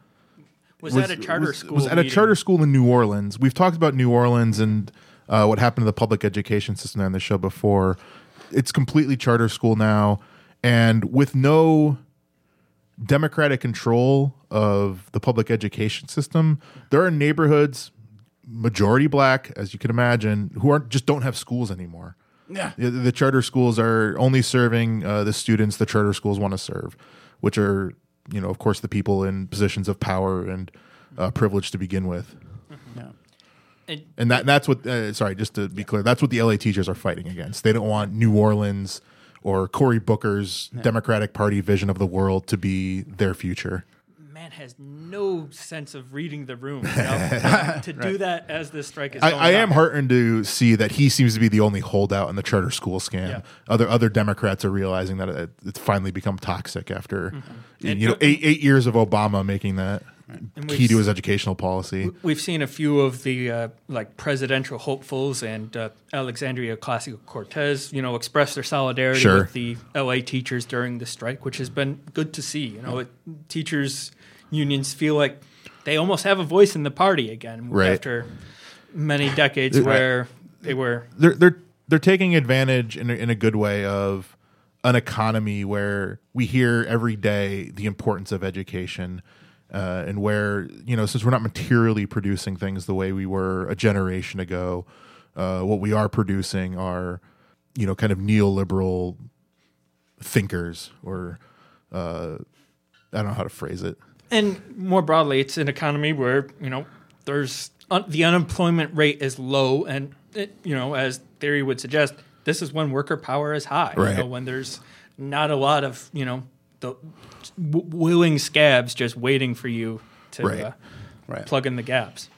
Was, that a charter was, school? was at a charter school in New Orleans. We've talked about New Orleans and uh, what happened to the public education system on the show before. It's completely charter school now, and with no democratic control of the public education system, there are neighborhoods, majority black, as you can imagine, who aren't just don't have schools anymore. yeah. The, the charter schools are only serving uh, the students the charter schools want to serve, which are, you know, of course, the people in positions of power and uh, privilege to begin with. yeah. And- And that that's what. Uh, sorry, just to be clear, that's what the LA teachers are fighting against. They don't want New Orleans or Cory Booker's Democratic Party vision of the world to be their future. Man has no sense of reading the room you know, to do that as this strike is I, going I am heartened to see that he seems to be the only holdout in the charter school scam. Yeah. Other other Democrats are realizing that it, it's finally become toxic after Mm-hmm. And- you know eight eight years of Obama making that And key to his educational policy. We've seen a few of the uh, like presidential hopefuls and uh, Alexandria Ocasio Cortez, you know, express their solidarity Sure. with the LA teachers during the strike, which has been good to see. You know, it, teachers unions feel like they almost have a voice in the party again Right. after many decades where they were. They're they're they're taking advantage in a, in a good way of an economy where we hear every day the importance of education. Uh, and where you know, since we're not materially producing things the way we were a generation ago, uh, what we are producing are, you know, kind of neoliberal thinkers, or uh, I don't know how to phrase it. And more broadly, it's an economy where you know there's un- the unemployment rate is low, and it, you know, as theory would suggest, this is when worker power is high. Right. You know, when there's not a lot of you know the w- willing scabs just waiting for you to Right. uh, Right. plug in the gaps.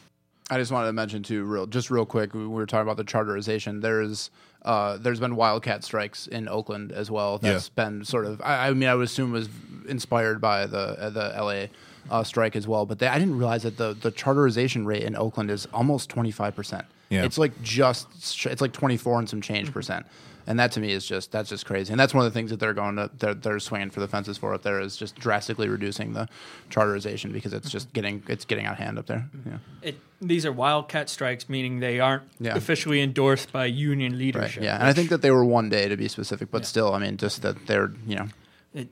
I just wanted to mention too, real just real quick. We were talking about the charterization. There's uh, there's been wildcat strikes in Oakland as well. That's been sort of. I, I mean, I would assume was inspired by the uh, the LA uh, strike as well. But they, I didn't realize that the the charterization rate in Oakland is almost twenty five percent. Yeah. It's like just it's like 24 and some change percent. And that to me is just that's just crazy. And that's one of the things that they're going to they're, they're swinging for the fences for up there is just drastically reducing the charterization because it's just mm-hmm. getting it's getting out of hand up there. Yeah. It, these are wildcat strikes, meaning they aren't Yeah. officially endorsed by union Right. leadership. Yeah. And I think that they were one day to be specific, but still, I mean, just that they're you know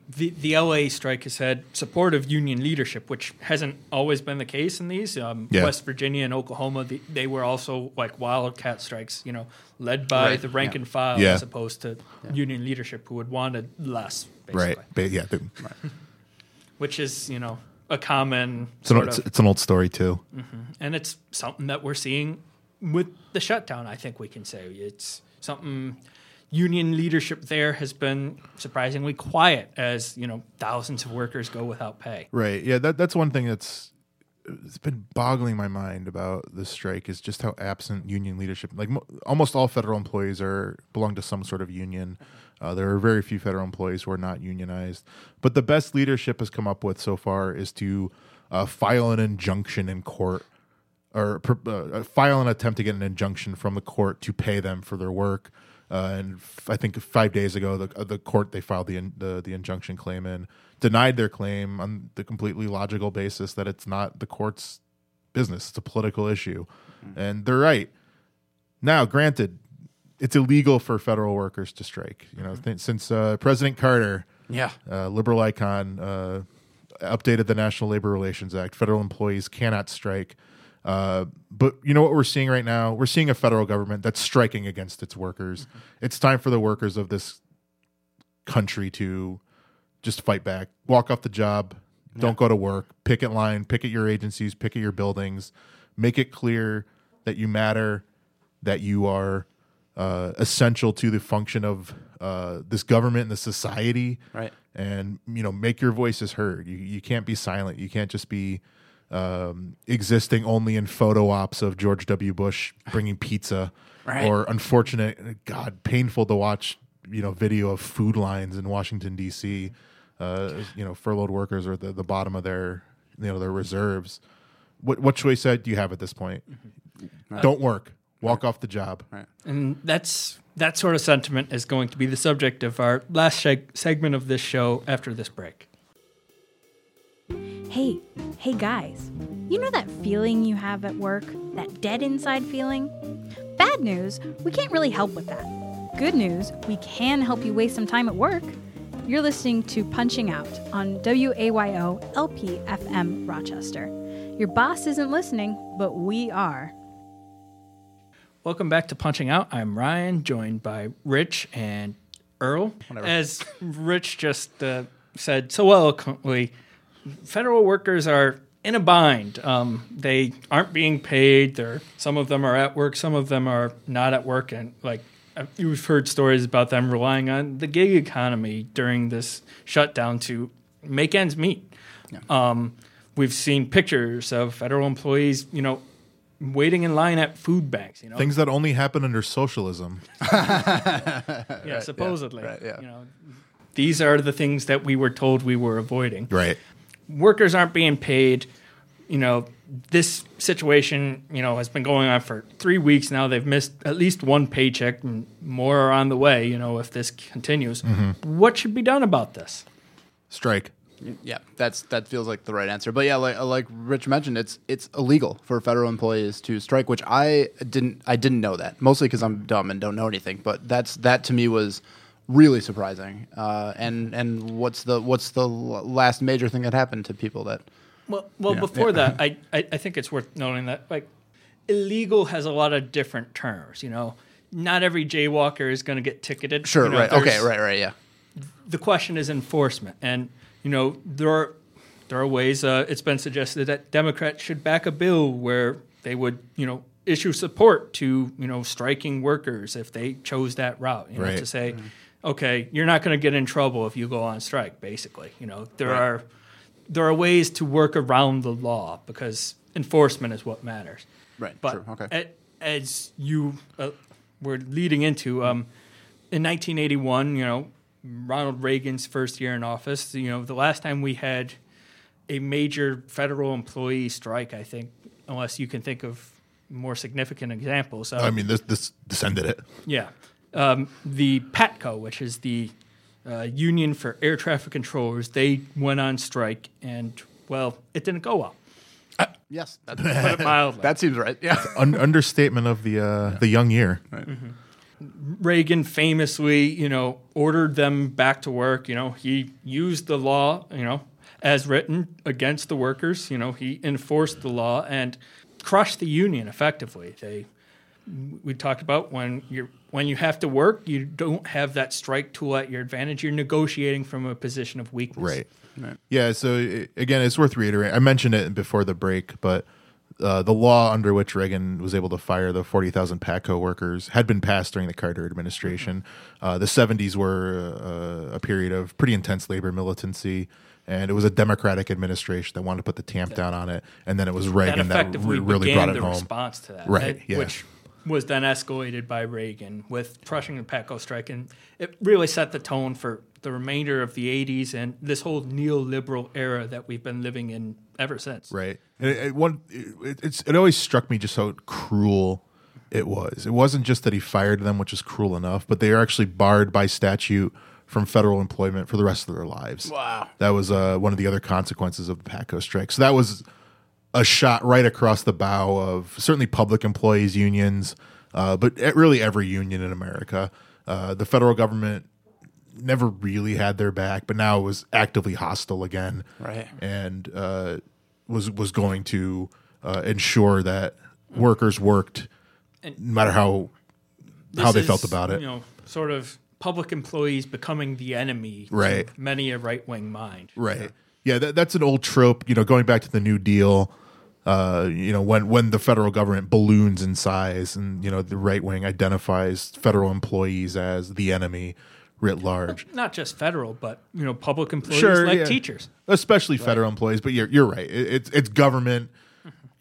the, the LA strike has had supportive union leadership, which hasn't always been the case in these. Um, Yeah. West Virginia and Oklahoma, the, they were also like wildcat strikes, you know, led by Right, the rank yeah. and file Yeah. as opposed to union leadership who had wanted less, basically. Right. But yeah, the- Which is, you know, a common it's, an, it's, of, it's an old story too. and it's something that we're seeing with the shutdown. I think we can say it's something. Union leadership there has been surprisingly quiet as you know thousands of workers go without pay. Right. Yeah. That that's one thing that's it's been boggling my mind about the strike is just how absent union leadership. Like mo- almost all federal employees are belong to some sort of union. Uh, there are very few federal employees who are not unionized. But the best leadership has come up with so far is to uh, file an injunction in court or uh, file an attempt to get an injunction from the court to pay them for their work. Uh, and f- I think five days ago, the uh, the court they filed the, in, the the injunction claim in denied their claim on the completely logical basis that it's not the court's business; it's a political issue, and they're right. Now, granted, it's illegal for federal workers to strike. You know, th- since uh, President Carter yeah. uh, liberal icon, uh, updated the National Labor Relations Act. Federal employees cannot strike. Uh, but you know what we're seeing right now? We're seeing a federal government that's striking against its workers. It's time for the workers of this country to just fight back, walk off the job, don't go to work, picket line, picket your agencies, picket your buildings, make it clear that you matter, that you are uh, essential to the function of uh, this government and the society. Right. and you know make your voices heard. You, you can't be silent. You can't just be um, existing only in photo ops of george w. Bush bringing pizza Right. or unfortunate god painful to watch you know video of food lines in washington d.c uh, you know furloughed workers are at the, the bottom of their you know their reserves. What, what choice do you have at this point? Don't work. Walk off the job. Right. And that's that sort of sentiment is going to be the subject of our last seg- segment of this show after this break. Hey, hey guys, you know that feeling you have at work? That dead inside feeling? Bad news, we can't really help with that. Good news, we can help you waste some time at work. You're listening to Punching Out on WAYO LPFM Rochester. Your boss isn't listening, but we are. Welcome back to Punching Out. I'm Ryan, joined by Rich and Earl. As Rich just uh, said so eloquently, federal workers are in a bind. Um, they aren't being paid. They're, some of them are at work, some of them are not at work. And like uh, you've heard stories about them relying on the gig economy during this shutdown to make ends meet. Um, we've seen pictures of federal employees, you know, waiting in line at food banks. You know, things that only happen under socialism yeah, supposedly. right, yeah. You know, these are the things that we were told we were avoiding. right Workers aren't being paid. You know, this situation, you know, has been going on for three weeks now. They've missed at least one paycheck, and more are on the way. You know, if this continues, Mm-hmm. what should be done about this? strike Yeah, that's that feels like the right answer. But yeah, like like Rich mentioned, it's it's illegal for federal employees to strike, which I didn't I didn't know that mostly because I'm dumb and don't know anything. But that's that to me was really surprising. Uh, and and what's the what's the last major thing that happened to people that Well, well, Yeah. before Yeah. that, I, I I think it's worth noting that like illegal has a lot of different terms. You know, not every jaywalker is going to get ticketed. sure You know, right okay right right yeah the question is enforcement, and you know there are there are ways. Uh, it's been suggested that Democrats should back a bill where they would you know issue support to you know striking workers if they chose that route. You know, to say, okay, you're not going to get in trouble if you go on strike. Basically, you know there are there are ways to work around the law because enforcement is what matters. Right, But true, okay. a- as you uh, were leading into, um, in 1981, you know, Ronald Reagan's first year in office, you know, the last time we had a major federal employee strike, I think, unless you can think of more significant examples. I Um, mean, this this this ended it. yeah. Um, the PATCO, which is the uh, Union for Air Traffic Controllers, they went on strike, and well, it didn't go well. Yes, that, Put it mildly. that seems right. Yeah. Un- understatement of the uh, the young year. Reagan famously, you know, ordered them back to work. You know, he used the law, you know, as written against the workers. You know, he enforced the law and crushed the union effectively. They, we talked about when you when you have to work, you don't have that strike tool at your advantage. You're negotiating from a position of weakness. Right. Yeah. So i- again, it's worth reiterating. I mentioned it before the break, but uh, the law under which Reagan was able to fire the forty thousand PATCO workers had been passed during the Carter administration. Uh, the seventies were uh, a period of pretty intense labor militancy. And it was a Democratic administration that wanted to put the tamp down on it, and then it was Reagan that, effectively re- really brought it the home. response to that, Right, yeah. which was then escalated by Reagan with crushing the PATCO strike, and it really set the tone for the remainder of the '80s and this whole neoliberal era that we've been living in ever since. Right. And it, it, one, it, it's, it always struck me just how cruel it was. It wasn't just that he fired them, which is cruel enough, but they are actually barred by statute from federal employment for the rest of their lives. Wow. That was uh, one of the other consequences of the PATCO strike. So that was a shot right across the bow of certainly public employees unions, uh, but really every union in America. Uh, the federal government never really had their back, but now it was actively hostile again, Right. And uh, was was going to uh, ensure that workers worked, no matter how how they is, felt about it. You know, sort of public employees becoming the enemy Right. to many a right wing mind. Right. Yeah, that, that's an old trope. You know, going back to the New Deal. Uh, you know, when when the federal government balloons in size, and you know the right wing identifies federal employees as the enemy writ large. Not just federal, but you know, public employees Sure, like yeah. teachers. especially federal employees. But you're you're right. It, it's it's government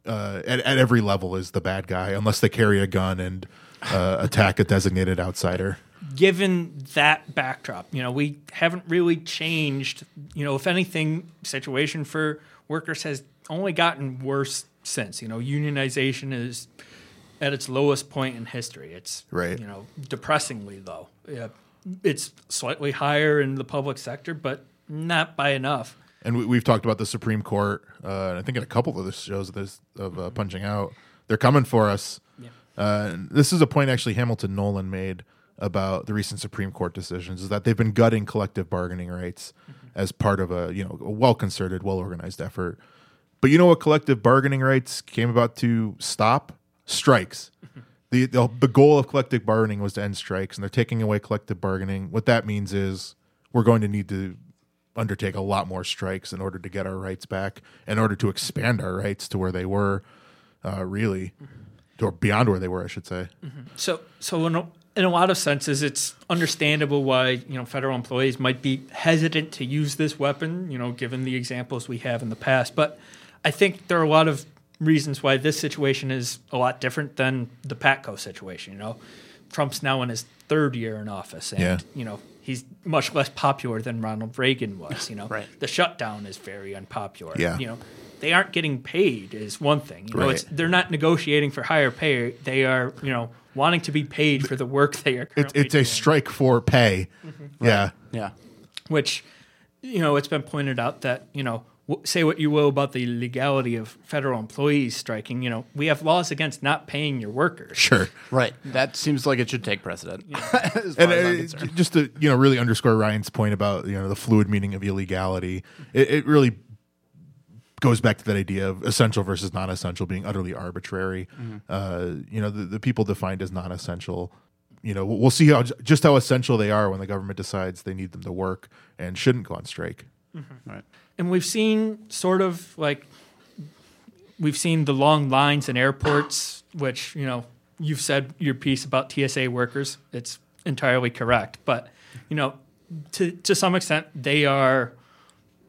uh, at at every level is the bad guy, unless they carry a gun and uh, attack a designated outsider. given that backdrop, you know, we haven't really changed. You know, if anything, situation for workers has only gotten worse since. You know, unionization is at its lowest point in history. It's Right. You know, depressingly low. Yeah, it's slightly higher in the public sector, but not by enough. And we, we've talked about the Supreme Court. Uh, and I think in a couple of the shows of this of uh, punching out, they're coming for us. Uh, this is a point actually Hamilton Nolan made about the recent Supreme Court decisions: is that they've been gutting collective bargaining rights as part of a you know a well concerted, well organized effort. But you know what collective bargaining rights came about to stop? Strikes. The, the the goal of collective bargaining was to end strikes, and they're taking away collective bargaining. What that means is we're going to need to undertake a lot more strikes in order to get our rights back, in order to expand our rights to where they were, uh, really, or beyond where they were, I should say. So, so in a, in a lot of senses, it's understandable why you know federal employees might be hesitant to use this weapon. You know, given the examples we have in the past, but I think there are a lot of reasons why this situation is a lot different than the Patco situation. You know, Trump's now in his third year in office, and Yeah. you know he's much less popular than Ronald Reagan was. You know, Right. the shutdown is very unpopular. Yeah. you know. They aren't getting paid is one thing. You know, Right. it's, they're not negotiating for higher pay. They are, you know, wanting to be paid for the work they are It's currently it's a doing. strike for pay. Mm-hmm. Yeah, Yeah. which you know it's been pointed out that you know w- say what you will about the legality of federal employees striking you know we have laws against not paying your workers sure. Right. That seems like it should take precedent. as far and as I'm uh, just to you know really underscore Ryan's point about you know the fluid meaning of illegality, it, it really goes back to that idea of essential versus non-essential being utterly arbitrary. Uh, you know, the, the people defined as non-essential. You know, we'll we'll see how just how essential they are when the government decides they need them to work and shouldn't go on strike. Right. And we've seen sort of like we've seen the long lines in airports which you know you've said your piece about TSA workers. It's entirely correct. But you know to to some extent they are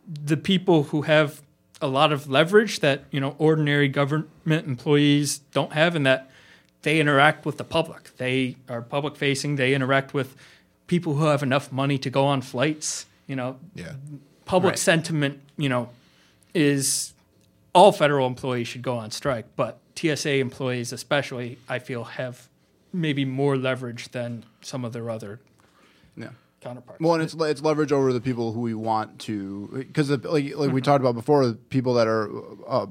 the people who have a lot of leverage that you know ordinary government employees don't have and that they interact with the public. They are public facing they interact with people who have enough money to go on flights you know. Yeah, public Right. sentiment, you know, is all federal employees should go on strike, but TSA employees, especially, I feel have maybe more leverage than some of their other Yeah. counterparts. Well, and it's it's leverage over the people who we want to, because like like we talked about before, the people that are, uh,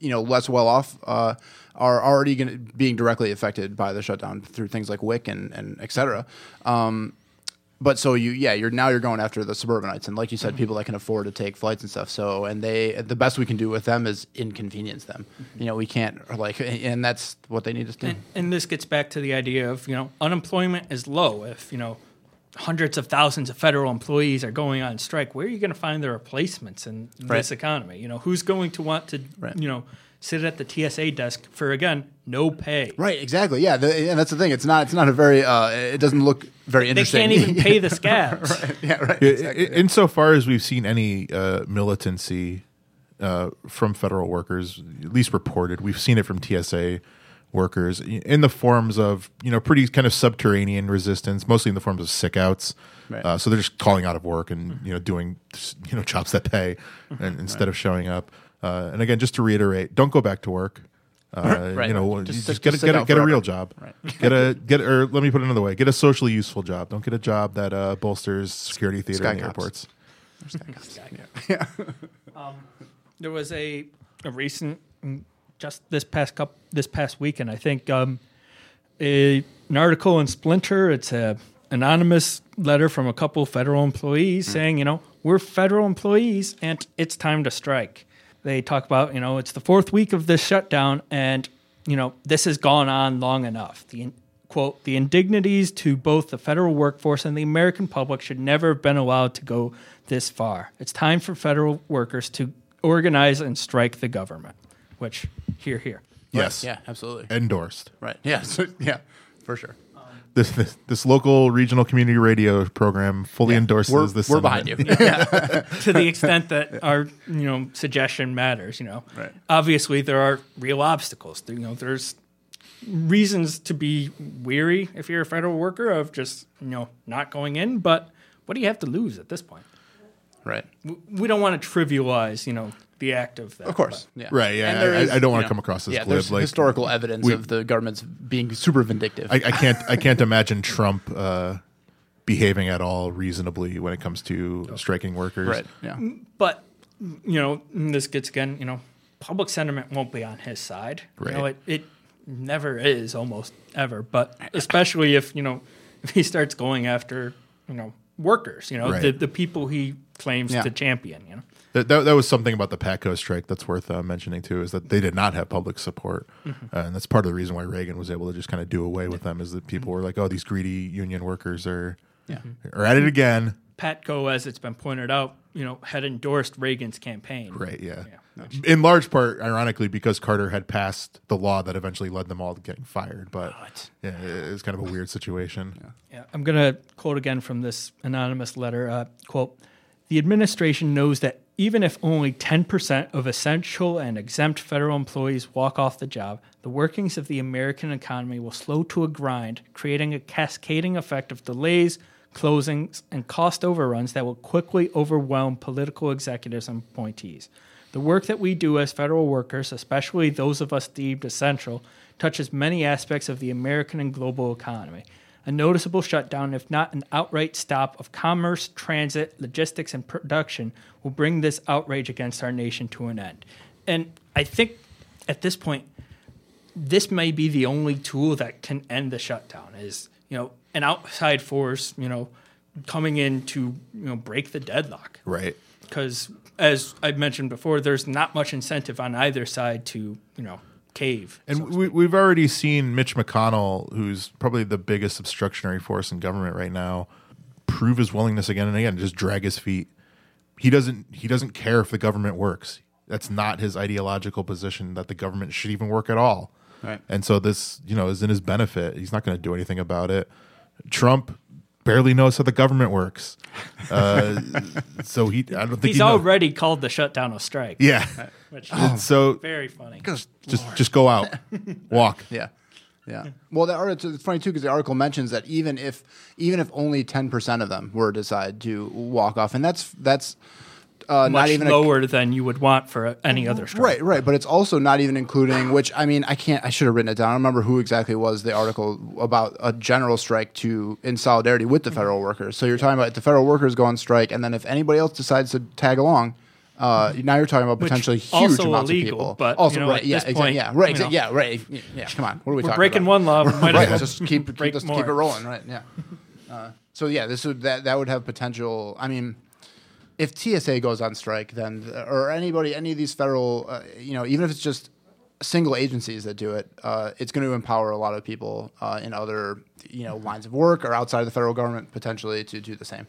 you know, less well off uh, are already going to being directly affected by the shutdown through things like WIC and and et cetera. Um, but so you yeah you're now you're going after the suburbanites and like you said mm-hmm. people that can afford to take flights and stuff so and they the best we can do with them is inconvenience them mm-hmm. you know we can't like and that's what they need us to do And, and this gets back to the idea of, you know, unemployment is low. If, you know, hundreds of thousands of federal employees are going on strike, where are you going to find the replacements in Right. this economy? You know, who's going to want to, Right. you know, sit at the TSA desk for, again, no pay? Right, exactly. Yeah, the, and that's the thing. It's not. It's not a very. Uh, it doesn't look very interesting. They can't even pay the scabs. yeah, right. I- Exactly. I- Insofar as we've seen any uh, militancy uh, from federal workers, at least reported, we've seen it from TSA workers in the forms of you know pretty kind of subterranean resistance, mostly in the forms of sick outs. Right. Uh, so they're just calling out of work and you know doing you know jobs that pay, and instead of showing up. Uh, and again, just to reiterate, don't go back to work. Uh, Right. You know, Just you just get a, get a, get a real job. Right. Get a get or let me put it another way: get a socially useful job. Don't get a job that uh, bolsters security theater Sky in the cops. airports. There was a, a recent, mm, just this past couple, this past weekend, I think, um, a, an article in Splinter. It's a anonymous letter from a couple federal employees saying, you know, we're federal employees and it's time to strike. They talk about, you know, it's the fourth week of this shutdown and, you know, this has gone on long enough. The quote, the indignities to both the federal workforce and the American public should never have been allowed to go this far. It's time for federal workers to organize and strike the government, which, here, here. Yes, yeah, absolutely. endorsed. Right. Yeah. So, yeah, for sure. This, this this local regional community radio program fully endorses we're, this. We're behind you. yeah. to the extent that our you know suggestion matters. You know, Right. obviously there are real obstacles. You know, there's reasons to be weary if you're a federal worker of just you know not going in. But what do you have to lose at this point? Right. We don't want to trivialize you know the act of that. Of course. Yeah. Right, yeah, And I- is, I don't wanna you know, come across as yeah, glib, There's like- historical evidence we- of the government's being super vindictive. I, I can't I can't imagine Trump uh, behaving at all reasonably when it comes to oh. striking workers. right. Yeah. Mm, but mm, you know, mm, this gets again, you know, public sentiment won't be on his side. You know, Right. it, it never is, almost ever. But especially if you know, if he starts going after you know workers, you know, Right. the the people he claims Yeah. to champion. You know, That, that, that was something about the Patco strike that's worth uh, mentioning too, is that they did not have public support, Mm-hmm. uh, and that's part of the reason why Reagan was able to just kind of do away with them. Is that people were like, "Oh, these greedy union workers are Yeah. are at it again." Patco, as it's been pointed out, you know, had endorsed Reagan's campaign. Right? Yeah. Yeah. In large part, ironically, because Carter had passed the law that eventually led them all to getting fired. But yeah, it was kind of a weird situation. Yeah, I'm going to quote again from this anonymous letter. Uh, quote, the administration knows that even if only 10% of essential and exempt federal employees walk off the job, the workings of the American economy will slow to a grind, creating a cascading effect of delays, closings, and cost overruns that will quickly overwhelm political executives and appointees. The work that we do as federal workers, especially those of us deemed essential, touches many aspects of the American and global economy. A noticeable shutdown, if not an outright stop of commerce, transit, logistics, and production, will bring this outrage against our nation to an end. And I think at this point, this may be the only tool that can end the shutdown is, you know, an outside force, you know, coming in to, you know, break the deadlock Right. because as I mentioned before, there's not much incentive on either side to you know cave. And we, we've already seen Mitch McConnell, who's probably the biggest obstructionary force in government right now, prove his willingness again and again, just drag his feet. He doesn't. He doesn't care if the government works. That's not his ideological position. That the government should even work at all. Right. And so this, you know, is in his benefit. He's not going to do anything about it. Trump barely knows how the government works. Uh, so he, I don't think He's he knows- already called the shutdown a strike. Yeah. which And is so very funny. just just go out, walk. Yeah. Yeah. Well, the article, it's funny too because the article mentions that even if even if only ten percent of them were to decide to walk off, and that's that's uh, much not even a- lower than you would want for any other strike. Right, right, but it's also not even including which I mean I can't I should have written it down. I don't remember who exactly was the article about a general strike to in solidarity with the federal workers. So you're talking about if the federal workers go on strike, and then if anybody else decides to tag along. Uh, now you're talking about Which potentially huge also amounts illegal, of people. but, also, you know, right, at yeah, this exactly, point, yeah, right, you exa- know, yeah, right, yeah. Come on, what are we We're talking breaking about? one law, might right, as well just keep keep, break us, more. keep it rolling, right? Yeah. Uh, so yeah, this would that that would have potential. I mean, if TSA goes on strike, then or anybody, any of these federal, uh, you know, even if it's just single agencies that do it, uh, it's going to empower a lot of people uh, in other you know lines of work or outside of the federal government potentially to do the same.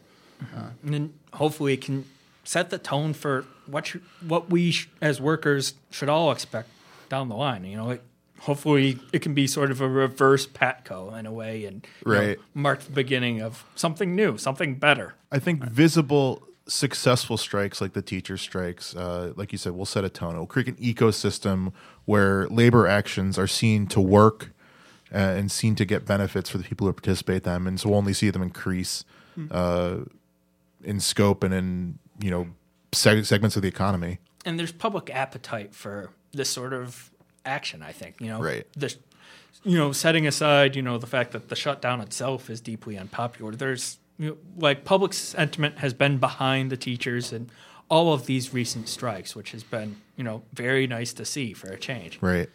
and then hopefully it can set the tone for what you, what we sh- as workers should all expect down the line. You know, like hopefully it can be sort of a reverse Patco in a way, and you know, mark the beginning of something new, something better. I think visible successful strikes like the teacher strikes, uh, like you said, will set a tone. It will create an ecosystem where labor actions are seen to work uh, and seen to get benefits for the people who participate in them, and so we'll only see them increase uh, in scope and in you know seg- segments of the economy. and there's public appetite for this sort of action. I think you know, Right. This, you know, setting aside you know the fact that the shutdown itself is deeply unpopular. There's you know, like public sentiment has been behind the teachers and all of these recent strikes, which has been you know very nice to see for a change. Right.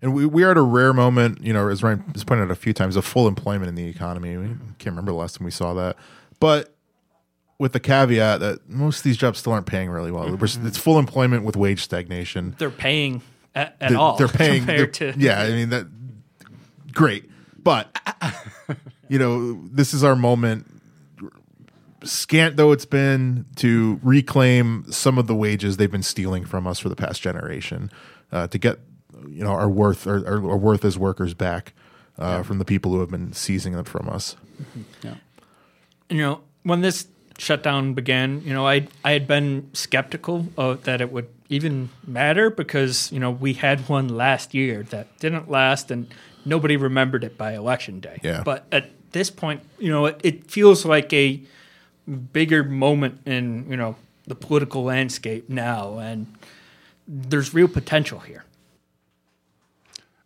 And we, we are at a rare moment, you know, as Ryan has pointed out a few times, of full employment in the economy. We can't remember the last time we saw that. But with the caveat that most of these jobs still aren't paying really well. We're- mm-hmm. It's full employment with wage stagnation. They're paying at, at They're- all. They're paying. compared they're- to yeah, I mean, that great. But, you know, this is our moment, scant though it's been, to reclaim some of the wages they've been stealing from us for the past generation, uh, to get, you know, our worth, our, our, our worth as workers back uh, from the people who have been seizing them from us. Yeah. You know, when this shutdown began, you know, I I had been skeptical of that it would even matter because you know we had one last year that didn't last and nobody remembered it by election day. Yeah. But at this point, you know, it, it feels like a bigger moment in you know the political landscape now, and there's real potential here.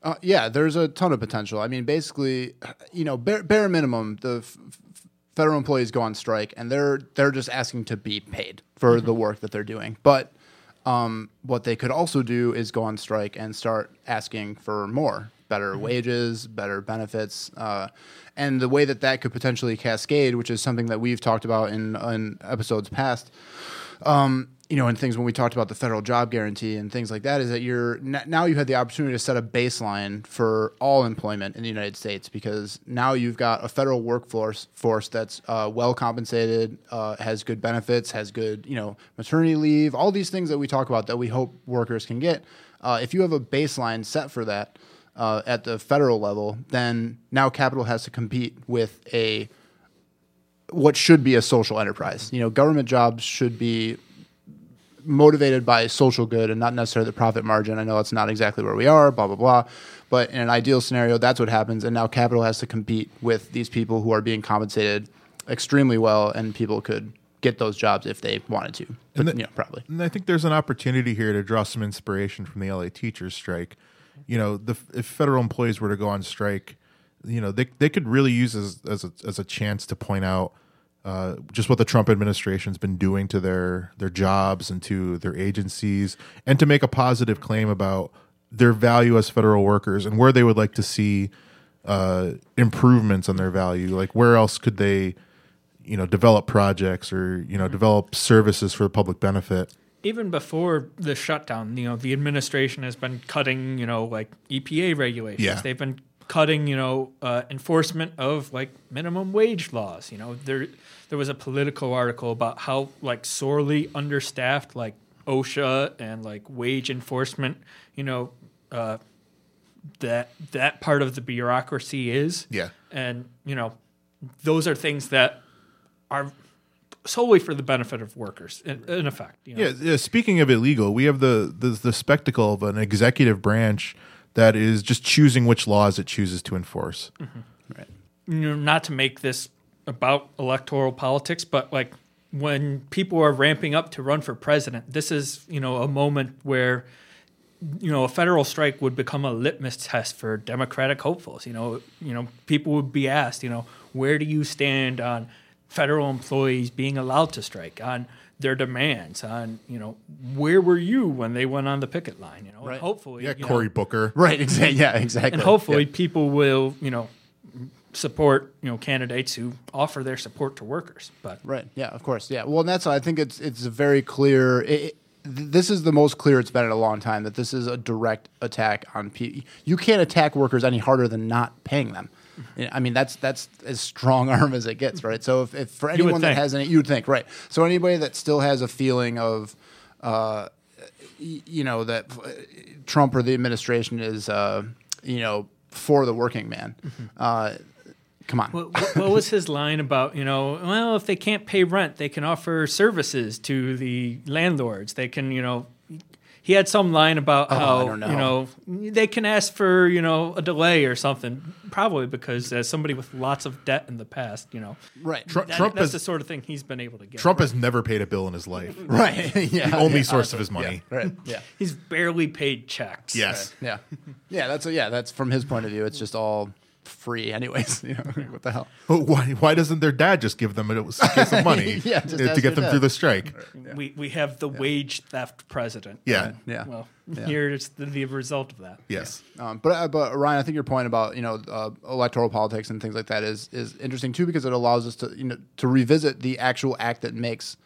Uh, yeah, there's a ton of potential. I mean, basically, you know, bare, bare minimum, the f- federal employees go on strike, and they're they're just asking to be paid for the work that they're doing. But um, what they could also do is go on strike and start asking for more, better wages, better benefits, uh, and the way that that could potentially cascade, which is something that we've talked about in in episodes past you know, and things when we talked about the federal job guarantee and things like that, is that you're now you had the opportunity to set a baseline for all employment in the United States because now you've got a federal workforce force that's uh, well compensated, uh, has good benefits, has good you know maternity leave, all these things that we talk about that we hope workers can get. Uh, if you have a baseline set for that uh, at the federal level, then now capital has to compete with a what should be a social enterprise. You know, government jobs should be motivated by social good and not necessarily the profit margin. I know that's not exactly where we are, blah, blah, blah. But in an ideal scenario, that's what happens. And now capital has to compete with these people who are being compensated extremely well, and people could get those jobs if they wanted to. But, the- yeah, probably. And I think there's an opportunity here to draw some inspiration from the LA teachers strike. You know, the, if federal employees were to go on strike, you know, they they could really use as as a, as a chance to point out uh, just what the Trump administration's been doing to their their jobs and to their agencies, and to make a positive claim about their value as federal workers and where they would like to see uh, improvements on their value. Like where else could they, you know, develop projects or you know develop services for the public benefit. Even before the shutdown, you know, the administration has been cutting, you know, like EPA regulations. Yeah. They've been cutting, you know, uh, enforcement of like minimum wage laws. You know, there there was a Politico article about how like sorely understaffed like OSHA and like wage enforcement, you know, uh, that that part of the bureaucracy is. Yeah. And, you know, those are things that are solely for the benefit of workers in, in effect. You know? Yeah, yeah. Speaking of illegal, we have the, the the spectacle of an executive branch that is just choosing which laws it chooses to enforce. Mm-hmm. Right. you know, not to make this about electoral politics, but like when people are ramping up to run for president, this is you know a moment where you know a federal strike would become a litmus test for Democratic hopefuls. You know, you know people would be asked, you know, where do you stand on federal employees being allowed to strike on their demands on you know where were you when they went on the picket line you know Right. hopefully Yeah, you know, Cory Booker. Right. Exactly. Yeah. Exactly. and hopefully Yeah. people will you know support you know candidates who offer their support to workers but Right. Yeah. Of course. Yeah. Well, and that's I think it's it's very clear. It, it- this is the most clear it's been in a long time that this is a direct attack on people. You can't attack workers any harder than not paying them. Mm-hmm. I mean, that's that's as strong arm as it gets, right? So if, if for anyone that has any, you would think, right? So anybody that still has a feeling of, uh, you know, that uh, Trump or the administration is, uh, you know, for the working man, uh, come on. what, what- what was his line about you know well if they can't pay rent they can offer services to the landlords they can you know he had some line about Oh, how know. you know they can ask for you know a delay or something probably because as somebody with lots of debt in the past you know right. Tru- that- Trump that's has the sort of thing he's been able to get Trump has never paid a bill in his life. Right. yeah. The only yeah, source of his yeah, money. Right. Yeah. he's barely paid checks Yes. Yeah. Yeah. That's a, yeah. That's from his point of view. It's just all free, anyways. You know, what the hell? Well, Why, why doesn't their dad just give them a get some money Yeah, just to get them dad. through the strike? we we have the wage theft president Yeah. Yeah. well Yeah. here's the, the result of that Yes. Um, but uh, but Ryan, I think your point about you know uh, electoral politics and things like that is is interesting too because it allows us to you know to revisit the actual act that makes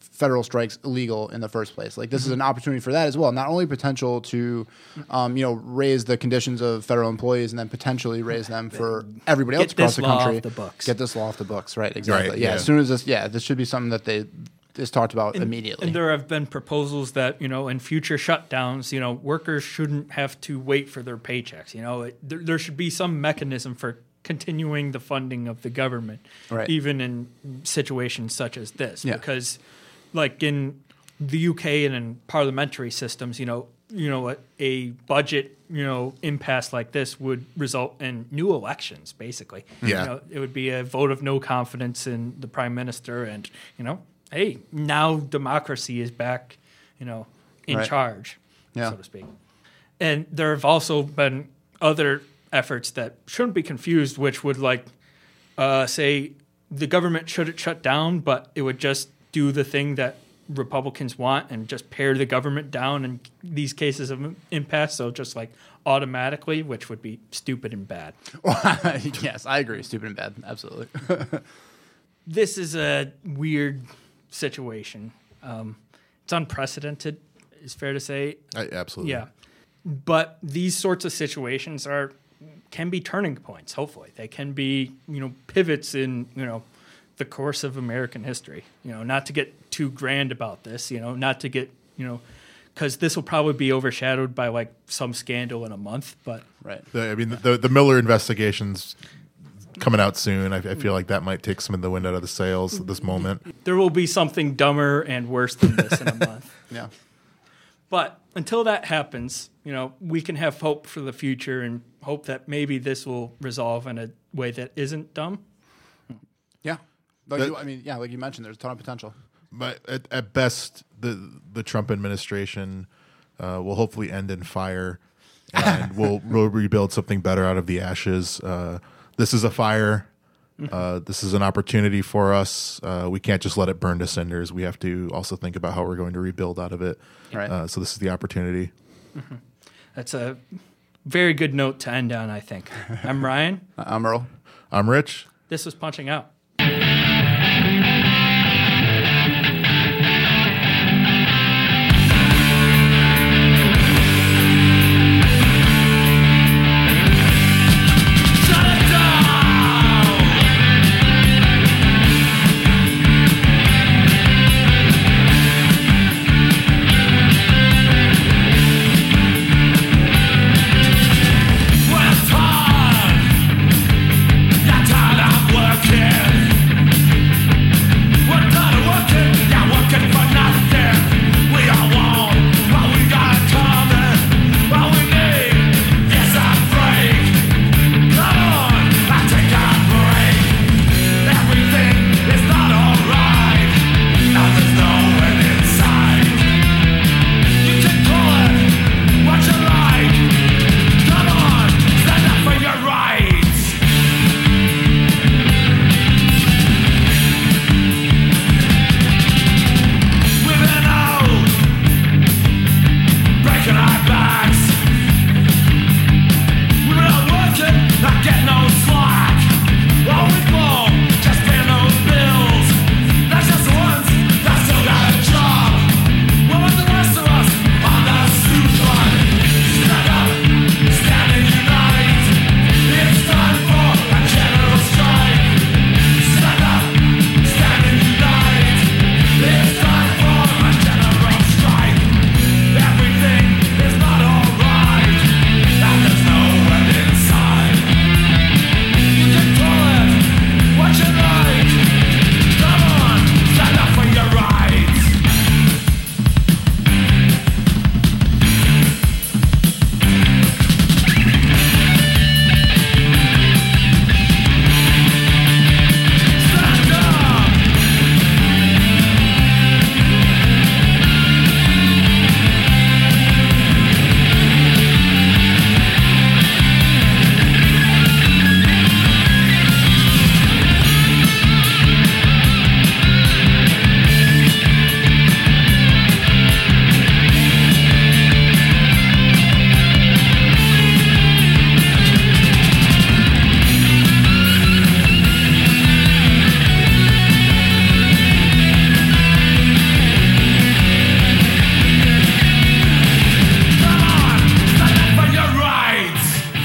federal strikes illegal in the first place. Like this is an opportunity for that as well. Not only potential to um, you know raise the conditions of federal employees and then potentially raise them for everybody Get else across this the law country. off the books. Get this law off the books. Right. Exactly. Right, yeah, yeah. As soon as this, yeah, this should be something that they is talked about immediately. And there have been proposals that you know, in future shutdowns, you know, workers shouldn't have to wait for their paychecks. You know, it, there, there should be some mechanism for continuing the funding of the government, Right. even in situations such as this. Yeah. Because, like in the UK and in parliamentary systems, you know, you know, a, a budget, you know, impasse like this would result in new elections. Basically, Yeah. You know, it would be a vote of no confidence in the prime minister, and you know, hey, now democracy is back, you know, in Right. charge, Yeah. so to speak. And there have also been other efforts that shouldn't be confused, which would like uh, say the government shouldn't shut down, but it would just do the thing that Republicans want and just pare the government down in these cases of impasse. So just like automatically, which would be stupid and bad. yes, I agree. Stupid and bad. Absolutely. this is a weird situation. Um, it's unprecedented, is fair to say. I, absolutely. Yeah, but these sorts of situations are can be turning points. Hopefully, they can be you know pivots in you know the course of American history. You know, not to get too grand about this. You know, not to get you know because this will probably be overshadowed by like some scandal in a month. But right. The, I mean, the the Mueller investigations coming out soon. I, I feel like that might take some of the wind out of the sails at this moment. there will be something dumber and worse than this in a month. Yeah. But until that happens, you know, we can have hope for the future and hope that maybe this will resolve in a way that isn't dumb. Yeah. Like That- you, I mean, yeah, like you mentioned, there's a ton of potential. But at, at best, the the Trump administration uh, will hopefully end in fire, and we'll, we'll rebuild something better out of the ashes. Uh, this is a fire. Uh, this is an opportunity for us. Uh, we can't just let it burn to cinders. We have to also think about how we're going to rebuild out of it. Right. Uh, so this is the opportunity. That's a very good note to end on, I think. I'm Ryan. I'm Earl. I'm Rich. This was Punching Out.